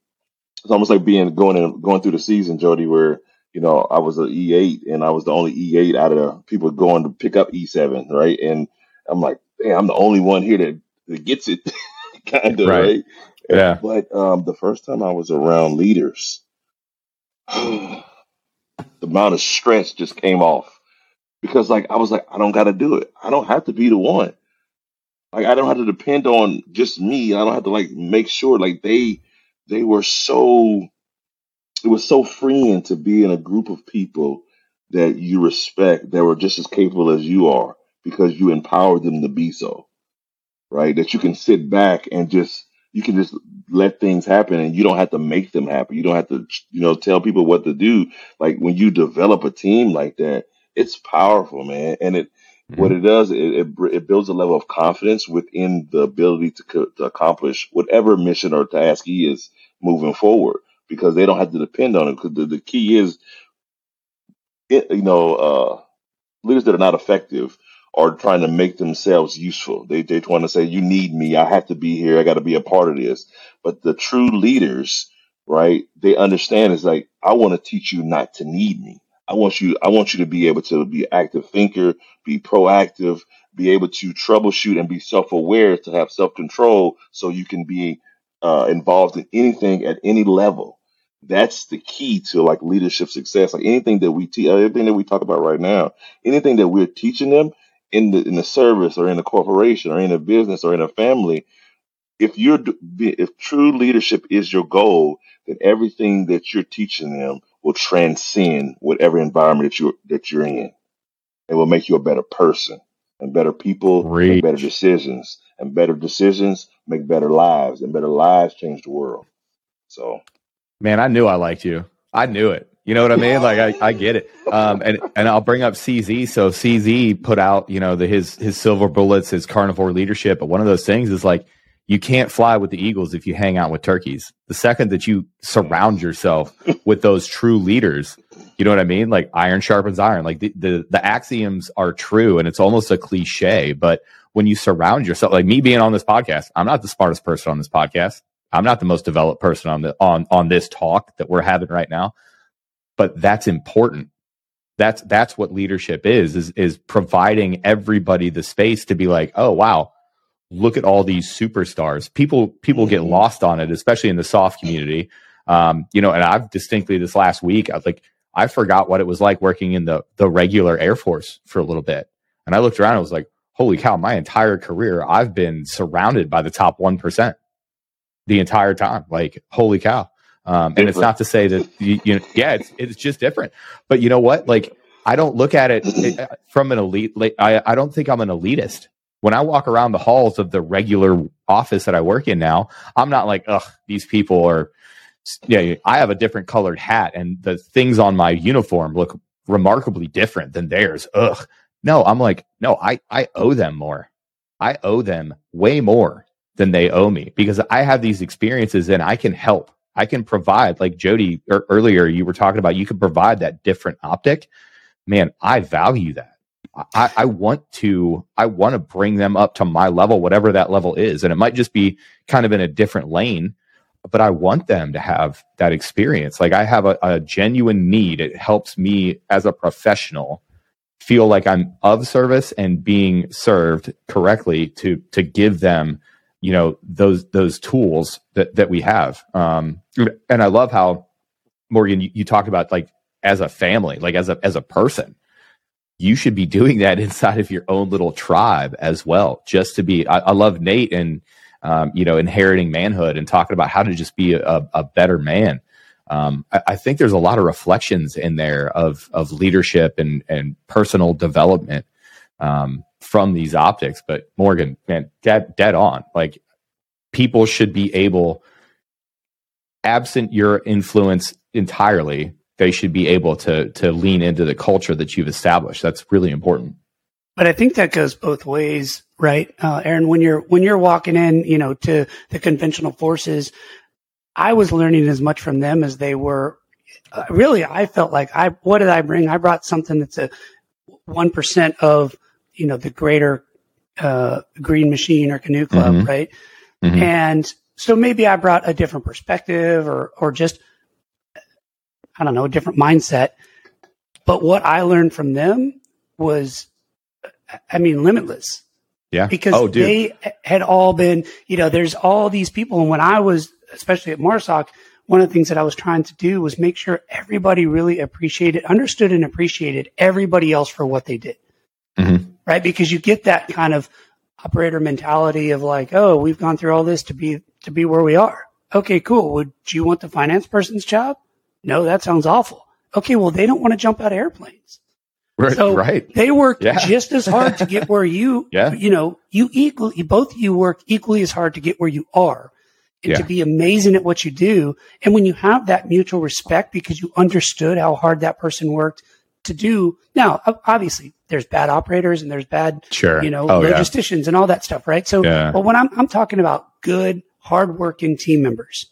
it's almost like being going in, going through the season, Jody, where you know I was an E eight and I was the only E eight out of the people going to pick up E seven, right? And I'm like, hey, I'm the only one here that, that gets it, kind of, right. right? Yeah. But um, the first time I was around leaders, the amount of stress just came off because, like, I was like, I don't got to do it. I don't have to be the one. Like, I don't have to depend on just me. I don't have to like make sure like they they were so. It was so freeing to be in a group of people that you respect that were just as capable as you are because you empowered them to be so, right? That you can sit back and just you can just let things happen and you don't have to make them happen. You don't have to, you know, tell people what to do. Like when you develop a team like that, it's powerful, man. And it, mm-hmm. what it does, it, it, it, builds a level of confidence within the ability to, to accomplish whatever mission or task he is moving forward because they don't have to depend on it. Because the, the key is, it, you know, uh, leaders that are not effective are trying to make themselves useful. They they want to say, "You need me. I have to be here. I got to be a part of this." But the true leaders, right? They understand is like, I want to teach you not to need me. I want you. I want you to be able to be an active thinker, be proactive, be able to troubleshoot and be self-aware, to have self-control, so you can be uh, involved in anything at any level. That's the key to like leadership success. Like anything that we teach, everything that we talk about right now, anything that we're teaching them in the in the service or in a corporation or in a business or in a family, if you're if true leadership is your goal, then everything that you're teaching them will transcend whatever environment that you're that you're in. It will make you a better person and better people make better decisions and better decisions make better lives and better lives change the world. So, man, I knew I liked you. I knew it. You know what I mean? Like I, I get it. Um, and and I'll bring up CZ. So CZ put out, you know, the his his silver bullets, his carnivore leadership. But one of those things is like you can't fly with the eagles if you hang out with turkeys. The second that you surround yourself with those true leaders, you know what I mean? Like iron sharpens iron. Like the, the the axioms are true, and it's almost a cliche. But when you surround yourself, like me being on this podcast, I'm not the smartest person on this podcast. I'm not the most developed person on the on on this talk that we're having right now but that's important that's that's what leadership is is is providing everybody the space to be like oh wow look at all these superstars people people get mm-hmm. lost on it especially in the SOF community um, you know and i've distinctly this last week i was like i forgot what it was like working in the the regular air force for a little bit and i looked around and was like holy cow my entire career i've been surrounded by the top 1% the entire time like holy cow um, and it's not to say that you, you know, yeah, it's it's just different. But you know what? Like I don't look at it uh, from an elite. Like, I I don't think I'm an elitist. When I walk around the halls of the regular office that I work in now, I'm not like, ugh, these people are. Yeah, I have a different colored hat, and the things on my uniform look remarkably different than theirs. Ugh. No, I'm like, no, I I owe them more. I owe them way more than they owe me because I have these experiences and I can help. I can provide, like Jody er, earlier, you were talking about, you can provide that different optic. Man, I value that. I, I want to, I want to bring them up to my level, whatever that level is. And it might just be kind of in a different lane, but I want them to have that experience. Like I have a, a genuine need. It helps me as a professional feel like I'm of service and being served correctly to, to give them you know those those tools that that we have um and i love how morgan you, you talk about like as a family like as a as a person you should be doing that inside of your own little tribe as well just to be i, I love nate and um, you know inheriting manhood and talking about how to just be a, a better man um, I, I, think there's a lot of reflections in there of of leadership and and personal development um, from these optics. But Morgan, man, dead dead on. Like people should be able, absent your influence entirely, they should be able to to lean into the culture that you've established. That's really important. But I think that goes both ways, right, uh, Aaron? When you're when you're walking in, you know, to the conventional forces, I was learning as much from them as they were. Uh, really, I felt like I what did I bring? I brought something that's a one percent of you know, the greater uh, green machine or canoe club, mm-hmm. right? Mm-hmm. And so maybe I brought a different perspective or, or just, I don't know, a different mindset. But what I learned from them was, I mean, limitless. Yeah. Because oh, they had all been, you know, there's all these people. And when I was, especially at Marsoc, one of the things that I was trying to do was make sure everybody really appreciated, understood and appreciated everybody else for what they did. Mm-hmm right? Because you get that kind of operator mentality of like, oh, we've gone through all this to be to be where we are. Okay, cool. Would you want the finance person's job? No, that sounds awful. Okay, well, they don't want to jump out of airplanes. Right, so right. they work yeah. just as hard to get where you, yeah. you know, you equally, both of you work equally as hard to get where you are and yeah. to be amazing at what you do. And when you have that mutual respect because you understood how hard that person worked to do. Now, obviously, there's bad operators and there's bad, sure. you know, oh, logisticians yeah. and all that stuff, right? So, yeah. but when I'm, I'm talking about good, hardworking team members,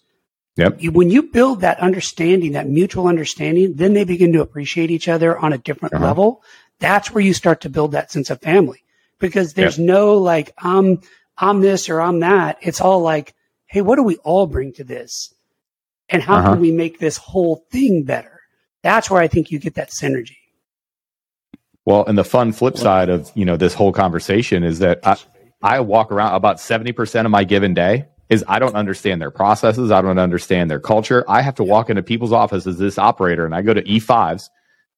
Yep. You, when you build that understanding, that mutual understanding, then they begin to appreciate each other on a different uh-huh. level. That's where you start to build that sense of family because there's yep. no like, I'm, I'm this or I'm that. It's all like, Hey, what do we all bring to this? And how uh-huh. can we make this whole thing better? That's where I think you get that synergy. Well, and the fun flip side of you know this whole conversation is that I, I walk around about seventy percent of my given day is I don't understand their processes. I don't understand their culture. I have to walk into people's offices, as this operator, and I go to E5s.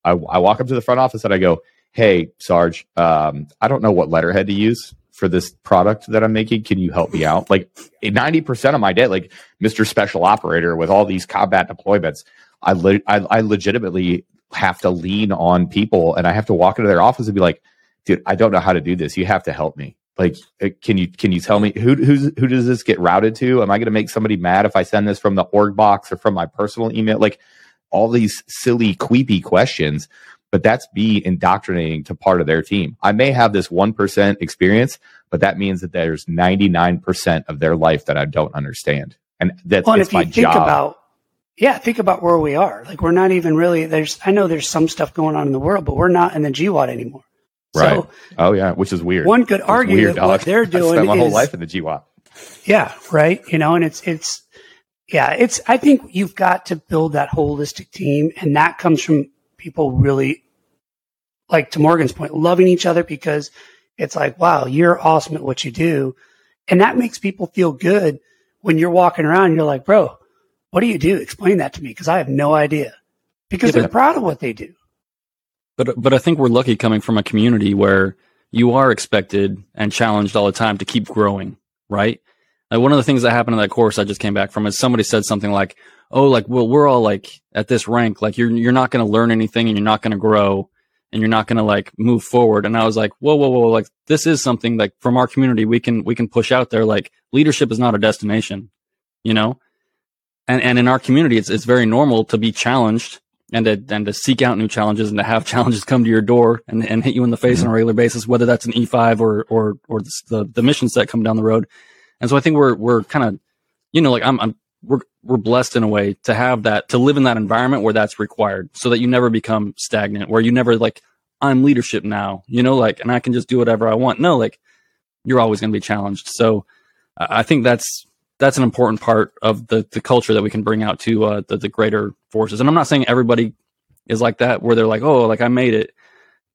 I, I walk up to the front office and I go, Hey, Sarge, um, I don't know what letterhead to use for this product that I'm making. Can you help me out? Like 90% of my day, like Mr. Special Operator with all these combat deployments, I, le- I, I legitimately have to lean on people and I have to walk into their office and be like, dude, I don't know how to do this. You have to help me. Like, uh, can you can you tell me who who's who does this get routed to? Am I going to make somebody mad if I send this from the org box or from my personal email? Like all these silly, queepy questions, but that's me indoctrinating to part of their team. I may have this one percent experience, but that means that there's ninety nine percent of their life that I don't understand, and that's well, and if you think job. about yeah, think about where we are. Like we're not even really there's I know there's some stuff going on in the world, but we're not in the GWOT anymore. Right. So, oh yeah, which is weird. One could argue weird, that what they're doing I spent my is, whole life in the GWOT. Yeah, right. You know, and it's it's yeah, it's I think you've got to build that holistic team and that comes from people really like to Morgan's point, loving each other because it's like, wow, you're awesome at what you do. And that makes people feel good when you're walking around and you're like, bro, what do you do? Explain that to me because I have no idea. Because yeah, they're proud of what they do. But but I think we're lucky coming from a community where you are expected and challenged all the time to keep growing, right? Like one of the things that happened in that course I just came back from is somebody said something like, "Oh, like well, we're all like at this rank, like you're you're not going to learn anything and you're not going to grow and you're not going to like move forward." And I was like, "Whoa, whoa, whoa! Like this is something like from our community we can we can push out there. Like leadership is not a destination, you know." and, and in our community, it's, it's very normal to be challenged and to, and to seek out new challenges and to have challenges come to your door and, and hit you in the face mm-hmm. on a mm-hmm. regular basis, whether that's an E5 or, or, or the, the missions that come down the road. And so I think we're, we're kind of, you know, like I'm, I'm, we're, we're blessed in a way to have that, to live in that environment where that's required so that you never become stagnant, where you never like, I'm leadership now, you know, like, and I can just do whatever I want. No, like you're always going to be challenged. So I think that's, that's an important part of the the culture that we can bring out to uh, the, the greater forces. And I'm not saying everybody is like that, where they're like, oh, like I made it,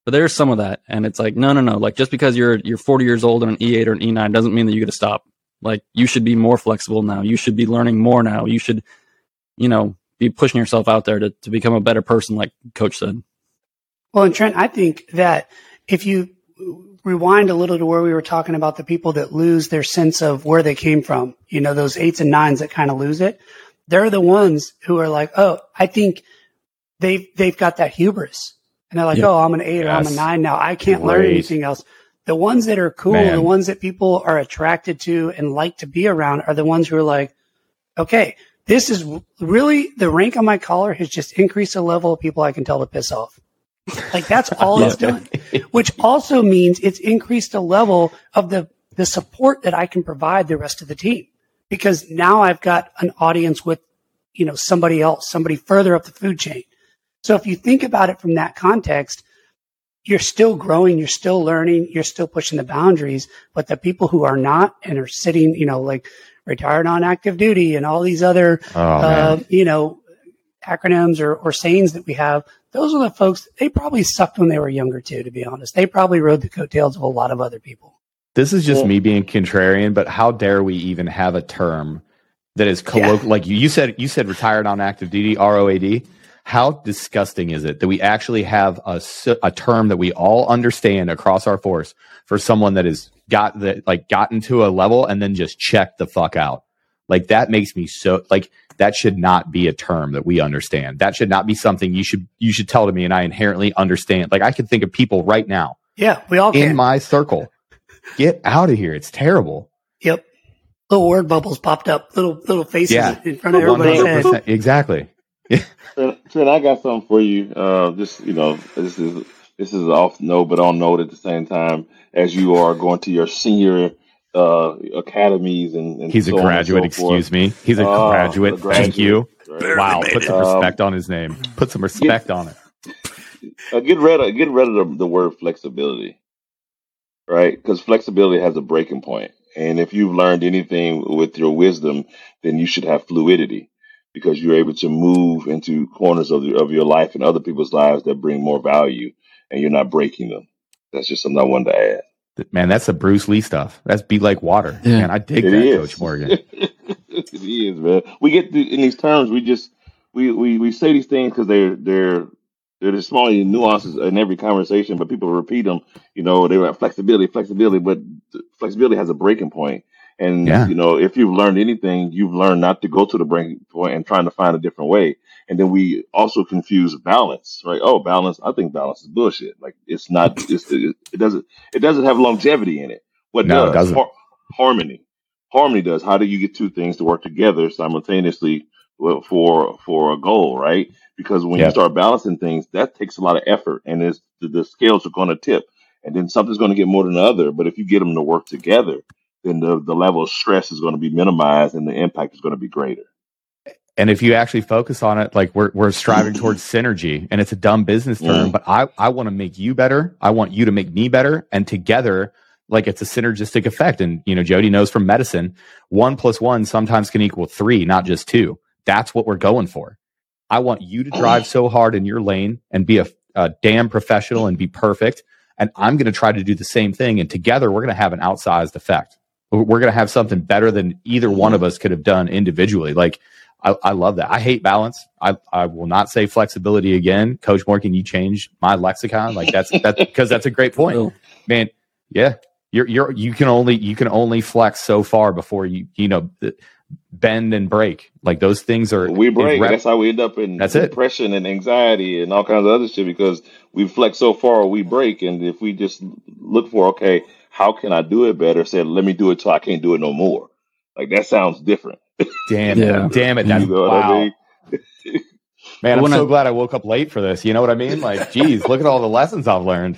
but there's some of that, and it's like, no, no, no. Like just because you're you're 40 years old and an E8 or an E9 doesn't mean that you get to stop. Like you should be more flexible now. You should be learning more now. You should, you know, be pushing yourself out there to, to become a better person, like coach said. Well, and Trent, I think that if you rewind a little to where we were talking about the people that lose their sense of where they came from, you know, those eights and nines that kind of lose it. They're the ones who are like, oh, I think they've, they've got that hubris. And they're like, oh, I'm an eight yes. or I'm a nine now. I can't Great. learn anything else. The ones that are cool, Man. the ones that people are attracted to and like to be around are the ones who are like, okay, this is really the rank on my collar has just increased the level of people I can tell to piss off. Like that's all it's doing, which also means it's increased the level of the, the support that I can provide the rest of the team. Because now I've got an audience with, you know, somebody else, somebody further up the food chain. So if you think about it from that context, you're still growing, you're still learning, you're still pushing the boundaries, but the people who are not and are sitting, you know, like retired on active duty and all these other, oh, uh, you know, acronyms or, or sayings that we have, those are the folks, they probably sucked when they were younger too, to be honest. They probably rode the coattails of a lot of other people. This is just me being contrarian, but how dare we even have a term that is colloquial? Yeah. Like you, you said, you said retired on active duty, ROAD. How disgusting is it that we actually have a, a term that we all understand across our force for someone that has got the like gotten to a level and then just checked the fuck out? Like that makes me so like that should not be a term that we understand. That should not be something you should you should tell to me and I inherently understand. Like I can think of people right now. Yeah, we all can in can. my circle. Get out of here. It's terrible. Yep. Little word bubbles popped up, little little faces yeah. in front of everybody's head. Exactly. Yeah. Trent, I got something for you. Uh, just you know, this is this is off note, but on note at the same time as you are going to your senior uh, academies and, and he's so a graduate. So excuse me, he's a uh, graduate. A graduate Thank you. Right. Wow, put some respect um, on his name. Put some respect get, on it. Uh, get rid of get rid of the, the word flexibility, right? Because flexibility has a breaking point, and if you've learned anything with your wisdom, then you should have fluidity because you're able to move into corners of, the, of your life and other people's lives that bring more value, and you're not breaking them. That's just something I wanted to add. Man, that's the Bruce Lee stuff. That's be like water. Yeah. Man, I dig it that, is. Coach Morgan. it is, man. We get to, in these terms. We just we we, we say these things because they're they're they're the small nuances in every conversation, but people repeat them. You know, they were flexibility, flexibility, but flexibility has a breaking point. And yeah. you know, if you've learned anything, you've learned not to go to the breaking point and trying to find a different way. And then we also confuse balance, right? Oh, balance. I think balance is bullshit. Like it's not. It's, it, it doesn't. It doesn't have longevity in it. What no, does? It Har- harmony. Harmony does. How do you get two things to work together simultaneously for for a goal, right? Because when you start balancing things, that takes a lot of effort, and the, the scales are going to tip, and then something's going to get more than the other. But if you get them to work together, then the, the level of stress is going to be minimized and the impact is going to be greater. And if you actually focus on it, like we're, we're striving towards synergy and it's a dumb business term, mm. but I, I want to make you better. I want you to make me better. And together, like it's a synergistic effect. And, you know, Jody knows from medicine, one plus one sometimes can equal three, not just two. That's what we're going for. I want you to drive so hard in your lane and be a, a damn professional and be perfect. And I'm going to try to do the same thing. And together we're going to have an outsized effect we're going to have something better than either one of us could have done individually. Like, I, I, love that. I hate balance. I, I will not say flexibility again. Coach Moore, can you change my lexicon. Like that's that because that's a great point, man. Yeah, you're you're you can only you can only flex so far before you you know bend and break. Like those things are we break. Rep- that's how we end up in that's depression it. and anxiety and all kinds of other shit because we flex so far we break. And if we just look for okay, how can I do it better? Said, let me do it till I can't do it no more. Like that sounds different. Damn, yeah. damn it. That's you know wow. I mean? Man, I'm so I, glad I woke up late for this. You know what I mean? Like, geez, look at all the lessons I've learned.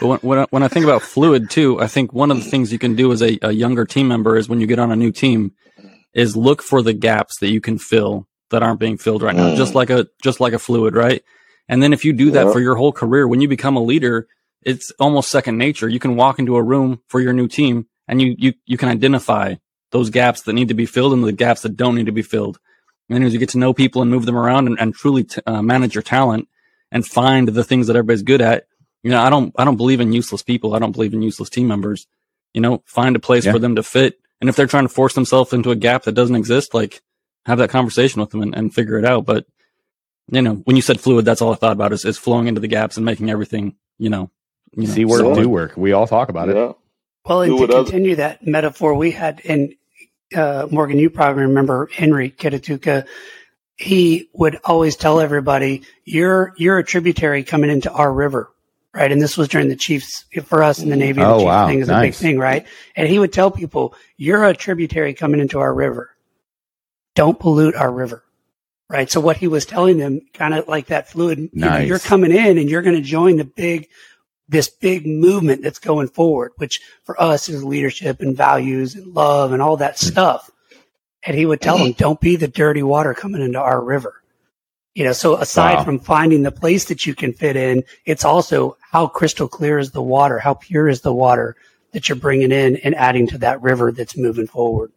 But when, when I, when I think about fluid too, I think one of the things you can do as a, a younger team member is when you get on a new team, is look for the gaps that you can fill that aren't being filled right now, mm. just like a just like a fluid, right? And then if you do that yep. for your whole career, when you become a leader, it's almost second nature. You can walk into a room for your new team and you, you, you can identify those gaps that need to be filled and the gaps that don't need to be filled. And then as you get to know people and move them around and, and truly t- uh, manage your talent and find the things that everybody's good at, you know, I don't, I don't believe in useless people. I don't believe in useless team members. You know, find a place yeah. for them to fit And if they're trying to force themselves into a gap that doesn't exist, like have that conversation with them and, and figure it out. But you know, when you said fluid, that's all I thought about is, is flowing into the gaps and making everything, you know, you know see work, so, do work. We all talk about yeah. it. Well, and to continue that metaphor we had, and uh, Morgan, you probably remember Henry Kitatuka. He would always tell everybody, "You're you're a tributary coming into our river." right? And this was during the Chiefs for us in the Navy. Oh, the wow. thing is nice. a big thing, right? And he would tell people, "You're a tributary coming into our river. Don't pollute our river." Right. So what he was telling them, kind of like that fluid, nice. you know, you're coming in and you're going to join the big, this big movement that's going forward, which for us is leadership and values and love and all that hmm. stuff. And he would tell them, don't be the dirty water coming into our river. You know, so aside wow. from finding the place that you can fit in, it's also how crystal clear is the water? How pure is the water that you're bringing in and adding to that river that's moving forward?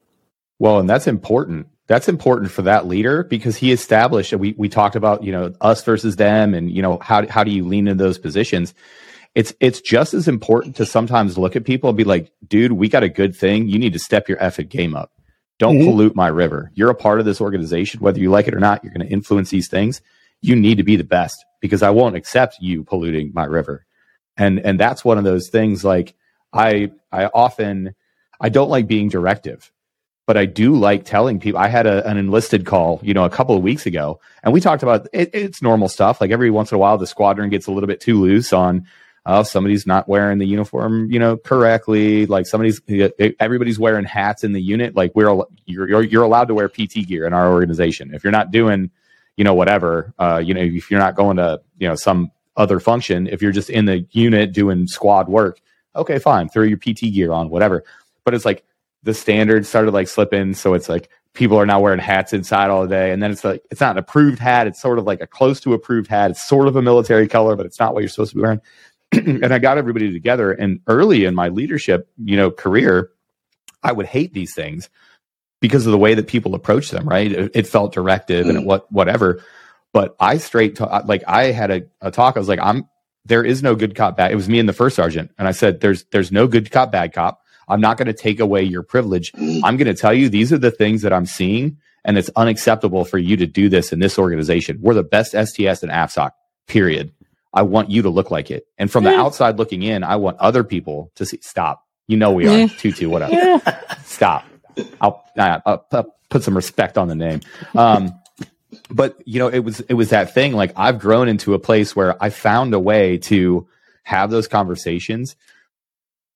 Well, and that's important. That's important for that leader because he established, we, we talked about, you know, us versus them and, you know, how, how do you lean in those positions? It's, it's just as important to sometimes look at people and be like, dude, we got a good thing. You need to step your effing game up don't mm-hmm. pollute my river. You're a part of this organization, whether you like it or not. You're going to influence these things. You need to be the best because I won't accept you polluting my river. And and that's one of those things. Like I I often I don't like being directive, but I do like telling people. I had a, an enlisted call, you know, a couple of weeks ago, and we talked about it, it's normal stuff. Like every once in a while, the squadron gets a little bit too loose on oh, somebody's not wearing the uniform, you know, correctly. Like somebody's, everybody's wearing hats in the unit. Like we're, you're, you're, you're allowed to wear PT gear in our organization. If you're not doing, you know, whatever, uh, you know, if you're not going to, you know, some other function, if you're just in the unit doing squad work, okay, fine, throw your PT gear on, whatever. But it's like the standards started like slipping. So it's like people are now wearing hats inside all day. And then it's like, it's not an approved hat. It's sort of like a close to approved hat. It's sort of a military color, but it's not what you're supposed to be wearing. and I got everybody together. And early in my leadership, you know, career, I would hate these things because of the way that people approach them. Right? It, it felt directive mm. and what whatever. But I straight like I had a, a talk. I was like, I'm there is no good cop bad. It was me and the first sergeant, and I said, "There's there's no good cop bad cop. I'm not going to take away your privilege. Mm. I'm going to tell you these are the things that I'm seeing, and it's unacceptable for you to do this in this organization. We're the best STS and AFSOC. Period. I want you to look like it. And from the mm. outside looking in, I want other people to see, stop. You know, we are two, two, whatever. stop. I'll, I'll, I'll, put some respect on the name. Um, but you know, it was, it was that thing. Like I've grown into a place where I found a way to have those conversations,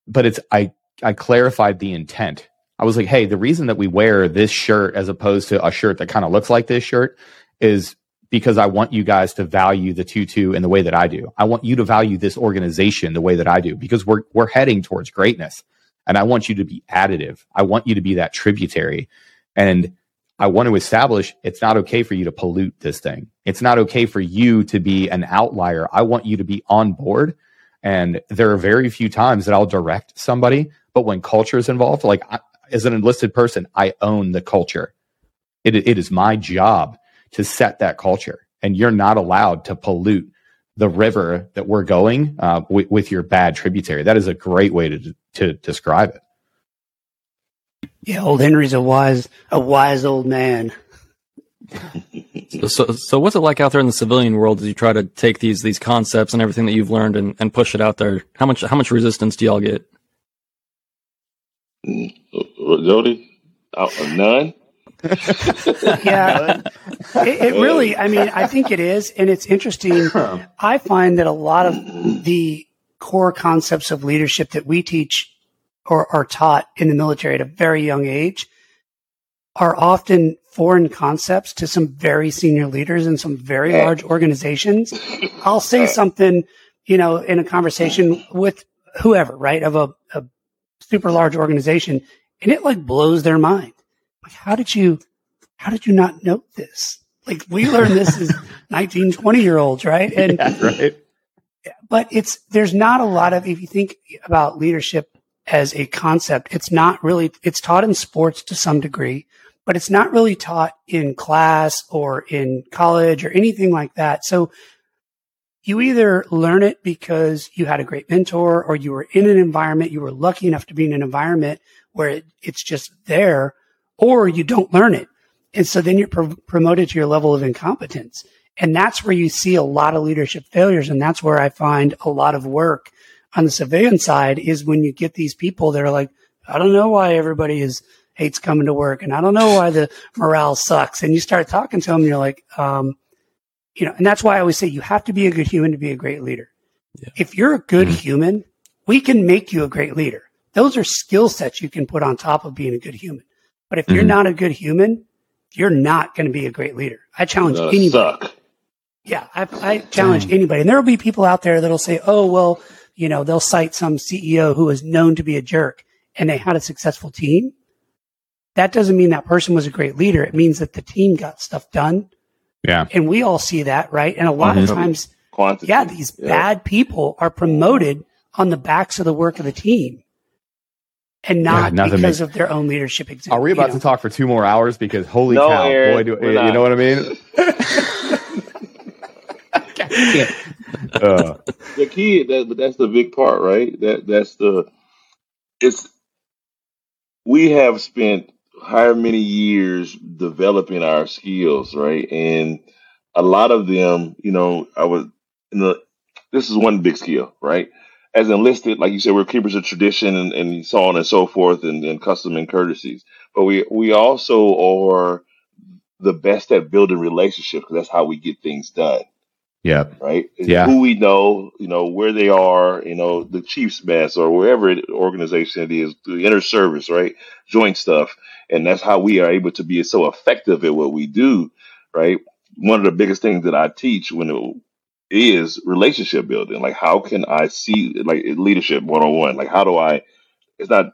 but it's, I, I clarified the intent. I was like, Hey, the reason that we wear this shirt as opposed to a shirt that kind of looks like this shirt is because I want you guys to value the tutu in the way that I do. I want you to value this organization the way that I do because we're we're heading towards greatness. And I want you to be additive. I want you to be that tributary. And I want to establish it's not okay for you to pollute this thing. It's not okay for you to be an outlier. I want you to be on board. And there are very few times that I'll direct somebody, but when culture is involved, like I, as an enlisted person, I own the culture. It, it is my job to set that culture. And you're not allowed to pollute the river that we're going uh, with, with your bad tributary. That is a great way to to describe it. Yeah, old Henry's a wise a wise old man. so, so what's it like out there in the civilian world as you try to take these these concepts and everything that you've learned and, and push it out there? How much how much resistance do y'all get? Jody, none. yeah, it, it, really. I mean, I think it is, and it's interesting. I find that a lot of the core concepts of leadership that we teach or are taught in the military at a very young age are often foreign concepts to some very senior leaders in some very large organizations. I'll say something, you know, in a conversation with whoever, right, of a, a super large organization, and it like blows their mind like, how did you, how did you not know this? Like we learned this as 19, 20 year olds, right? And, yeah, right. But it's, there's not a lot of, if you think about leadership as a concept, it's not really, it's taught in sports to some degree, but it's not really taught in class or in college or anything like that. So you either learn it because you had a great mentor or you were in an environment, you were lucky enough to be in an environment where it, it's just there, or you don't learn it. And so then you're pro- promoted to your level of incompetence. And that's where you see a lot of leadership failures. And that's where I find a lot of work on the civilian side is when you get these people that are like, I don't know why everybody is hates coming to work and I don't know why the morale sucks. And you start talking to them and you're like, um, you know, and that's why I always say you have to be a good human to be a great leader. Yeah. If you're a good mm-hmm. human, we can make you a great leader. Those are skill sets you can put on top of being a good human. But if mm-hmm. you're not a good human, you're not going to be a great leader. I challenge anybody. Suck. Yeah, I, I challenge anybody. And there will be people out there that'll say, oh, well, you know, they'll cite some CEO who is known to be a jerk and they had a successful team. That doesn't mean that person was a great leader. It means that the team got stuff done. Yeah. And we all see that, right? And a lot mm-hmm. of times, Quantity. yeah, these yeah. bad people are promoted on the backs of the work of the team and not yeah, because makes... of their own leadership. Are we about you know? to talk for two more hours? Because holy no, cow, Aaron, boy, do, you not. know what I mean? uh. The key, that, but that's the big part, right? That that's the it's. We have spent how many years developing our skills, right? And a lot of them, you know, I was in the. This is one big skill, right? As enlisted, like you said, we're keepers of tradition and, and so on and so forth, and, and custom and courtesies. But we we also are the best at building relationships because that's how we get things done. Yeah. Right. yeah. Who we know, you know, where they are, you know, the Chiefs mess or wherever it, organization it is, the inner service, right? Joint stuff. And that's how we are able to be so effective at what we do, right? One of the biggest things that I teach when it is relationship building. Like, how can I see, like, leadership one on one? Like, how do I, it's not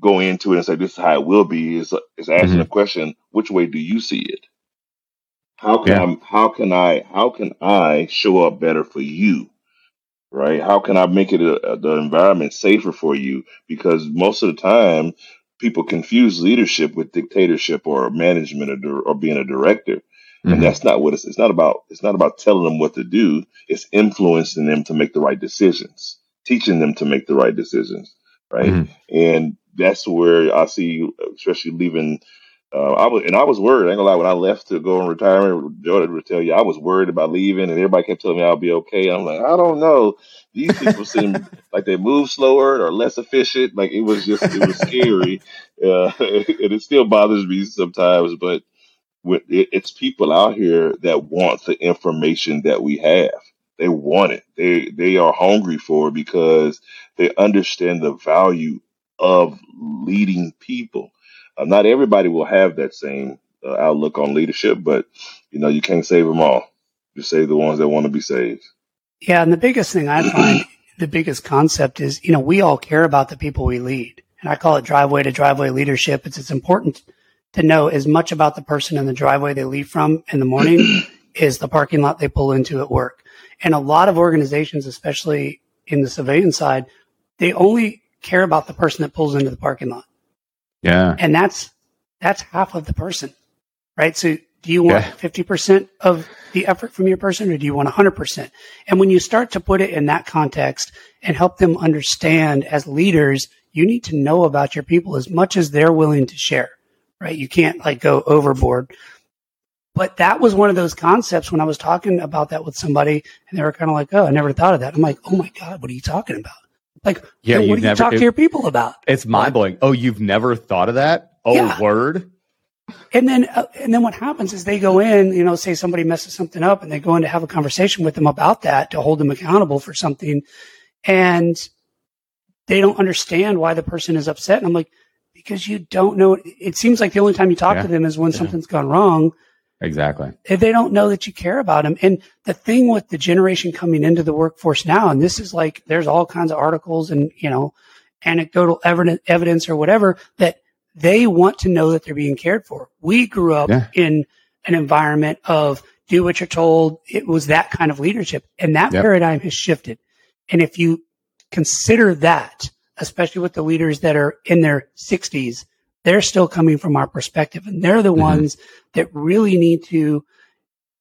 going into it and say, this is how it will be. It's, it's asking mm-hmm. a question, which way do you see it? How can Yeah. I how can I how can I show up better for you? Right? How can I make it a, a- the environment safer for you? Because most of the time, people confuse leadership with dictatorship or management or, or being a director, and hmm that's not what it's. It's not about. It's not about telling them what to do. It's influencing them to make the right decisions, teaching them to make the right decisions. Right? hmm And that's where I see, especially leaving uh, I was, and I was worried. I ain't gonna lie. When I left to go on retirement, Jordan would tell you I was worried about leaving, and everybody kept telling me I'll be okay. I'm like, I don't know. These people seem like they move slower or less efficient. Like it was just, it was scary, uh, and it still bothers me sometimes. But it's people out here that want the information that we have. They want it. They they are hungry for it because they understand the value of leading people uh, not everybody will have that same uh, outlook on leadership, but you know you can't save them all. You save the ones that want to be saved. Yeah, and the biggest thing I find, the biggest concept is, you know, we all care about the people we lead, and I call it driveway to driveway leadership. It's it's important to know as much about the person in the driveway they leave from in the morning is the parking lot they pull into at work. And a lot of organizations, especially in the civilian side, they only care about the person that pulls into the parking lot. Yeah. And that's that's half of the person. Right? So do you want yeah. 50% of the effort from your person or do you want 100%? And when you start to put it in that context and help them understand as leaders, you need to know about your people as much as they're willing to share, right? You can't like go overboard. But that was one of those concepts when I was talking about that with somebody and they were kind of like, Oh, I never thought of that. I'm like, Oh my God, what are you talking about? Like, yeah, what do you talk it, to your people about? It's mind blowing. Oh, you've never thought of that? Oh, yeah. word. And then, uh, and then what happens is they go in, you know, say somebody messes something up and they go in to have a conversation with them about that to hold them accountable for something. And they don't understand why the person is upset. And I'm like, because you don't know. It seems like the only time you talk yeah. to them is when yeah. something's gone wrong. Exactly. They don't know that you care about them. And the thing with the generation coming into the workforce now, and this is like, there's all kinds of articles and, you know, anecdotal evidence or whatever that they want to know that they're being cared for. We grew up yeah. in an environment of do what you're told. It was that kind of leadership and that yep. paradigm has shifted. And if you consider that, especially with the leaders that are in their sixties, they're still coming from our perspective and they're the mm-hmm. ones that really need to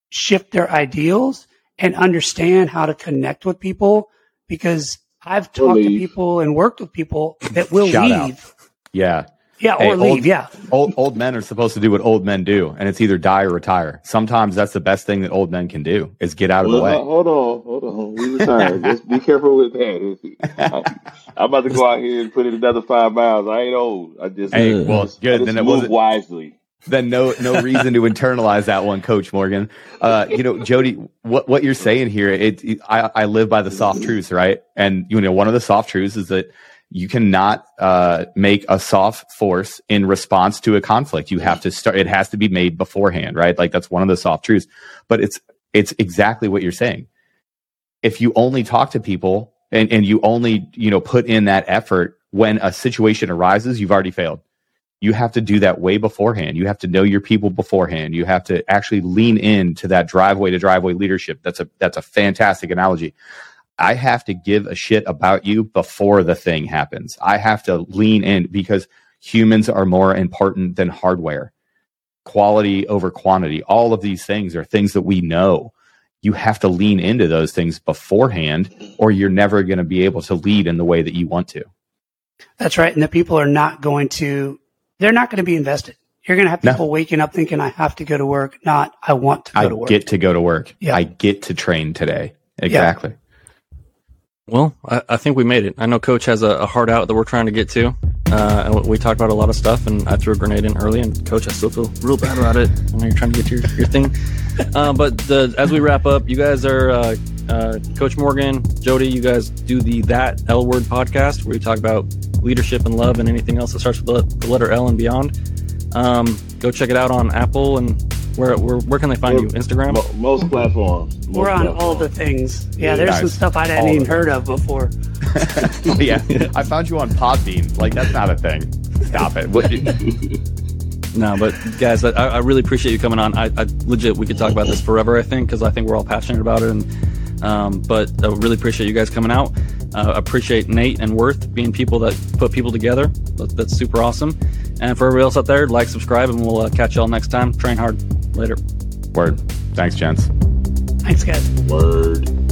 shift their ideals and understand how to connect with people because I've talked to people and worked with people that will Shout leave. Out. Yeah. Yeah, or hey, leave. Old, yeah. Old old men are supposed to do what old men do, and it's either die or retire. Sometimes that's the best thing that old men can do is get out of well, the way. Hold on, hold on. We retire. Just be careful with that. I'm about to go out here and put in another five miles. I ain't old. I just hey, well, just, good. then it was wisely. Then no no reason to internalize that one, Coach Morgan. Uh, you know, Jody, what what you're saying here, it, it I I live by the SOF truths, right? And you know, one of the SOF truths is that you cannot uh, make a SOF force in response to a conflict. You have to start. It has to be made beforehand, right? Like that's one of the SOF truths. But it's it's exactly what you're saying. If you only talk to people and and you only you know put in that effort when a situation arises, you've already failed. You have to do that way beforehand. You have to know your people beforehand. You have to actually lean into that driveway to driveway leadership. That's a that's a fantastic analogy. I have to give a shit about you before the thing happens. I have to lean in because humans are more important than hardware. Quality over quantity. All of these things are things that we know. You have to lean into those things beforehand, or you're never going to be able to lead in the way that you want to. That's right. And the people are not going to, they're not going to be invested. You're going to have people no. waking up thinking, I have to go to work, not I want to go I to work. I get to go to work. Yeah. I get to train today. Exactly. Yeah. Well, I, I, think we made it. I know Coach has a, a heart out that we're trying to get to. Uh, and we talked about a lot of stuff, and I threw a grenade in early. And Coach, I still feel real bad about it. I know you're trying to get to your, your thing. Uh, but the, as we wrap up, you guys are uh, uh, Coach Morgan, Jody. You guys do the That L Word podcast, where we talk about leadership and love and anything else that starts with the letter L and beyond. Um, go check it out on Apple and where, where, where can they find you? Instagram? Most platforms. Most We're on platforms. all the things. Yeah, there's nice. some stuff I hadn't all even heard of before. oh, yeah. I found you on Podbean. Like, that's not a thing. Stop it. no, but guys, I, I, really appreciate you coming on. I, I, legit, we could talk about this forever, I think, because I think we're all passionate about it. And um, But I really appreciate you guys coming out. Uh, appreciate Nate and Worth being people that put people together. That's super awesome. And for everybody else out there, like, subscribe, and we'll uh, catch y'all next time. Train hard. Later. Word. Thanks, gents. Thanks, guys. Word.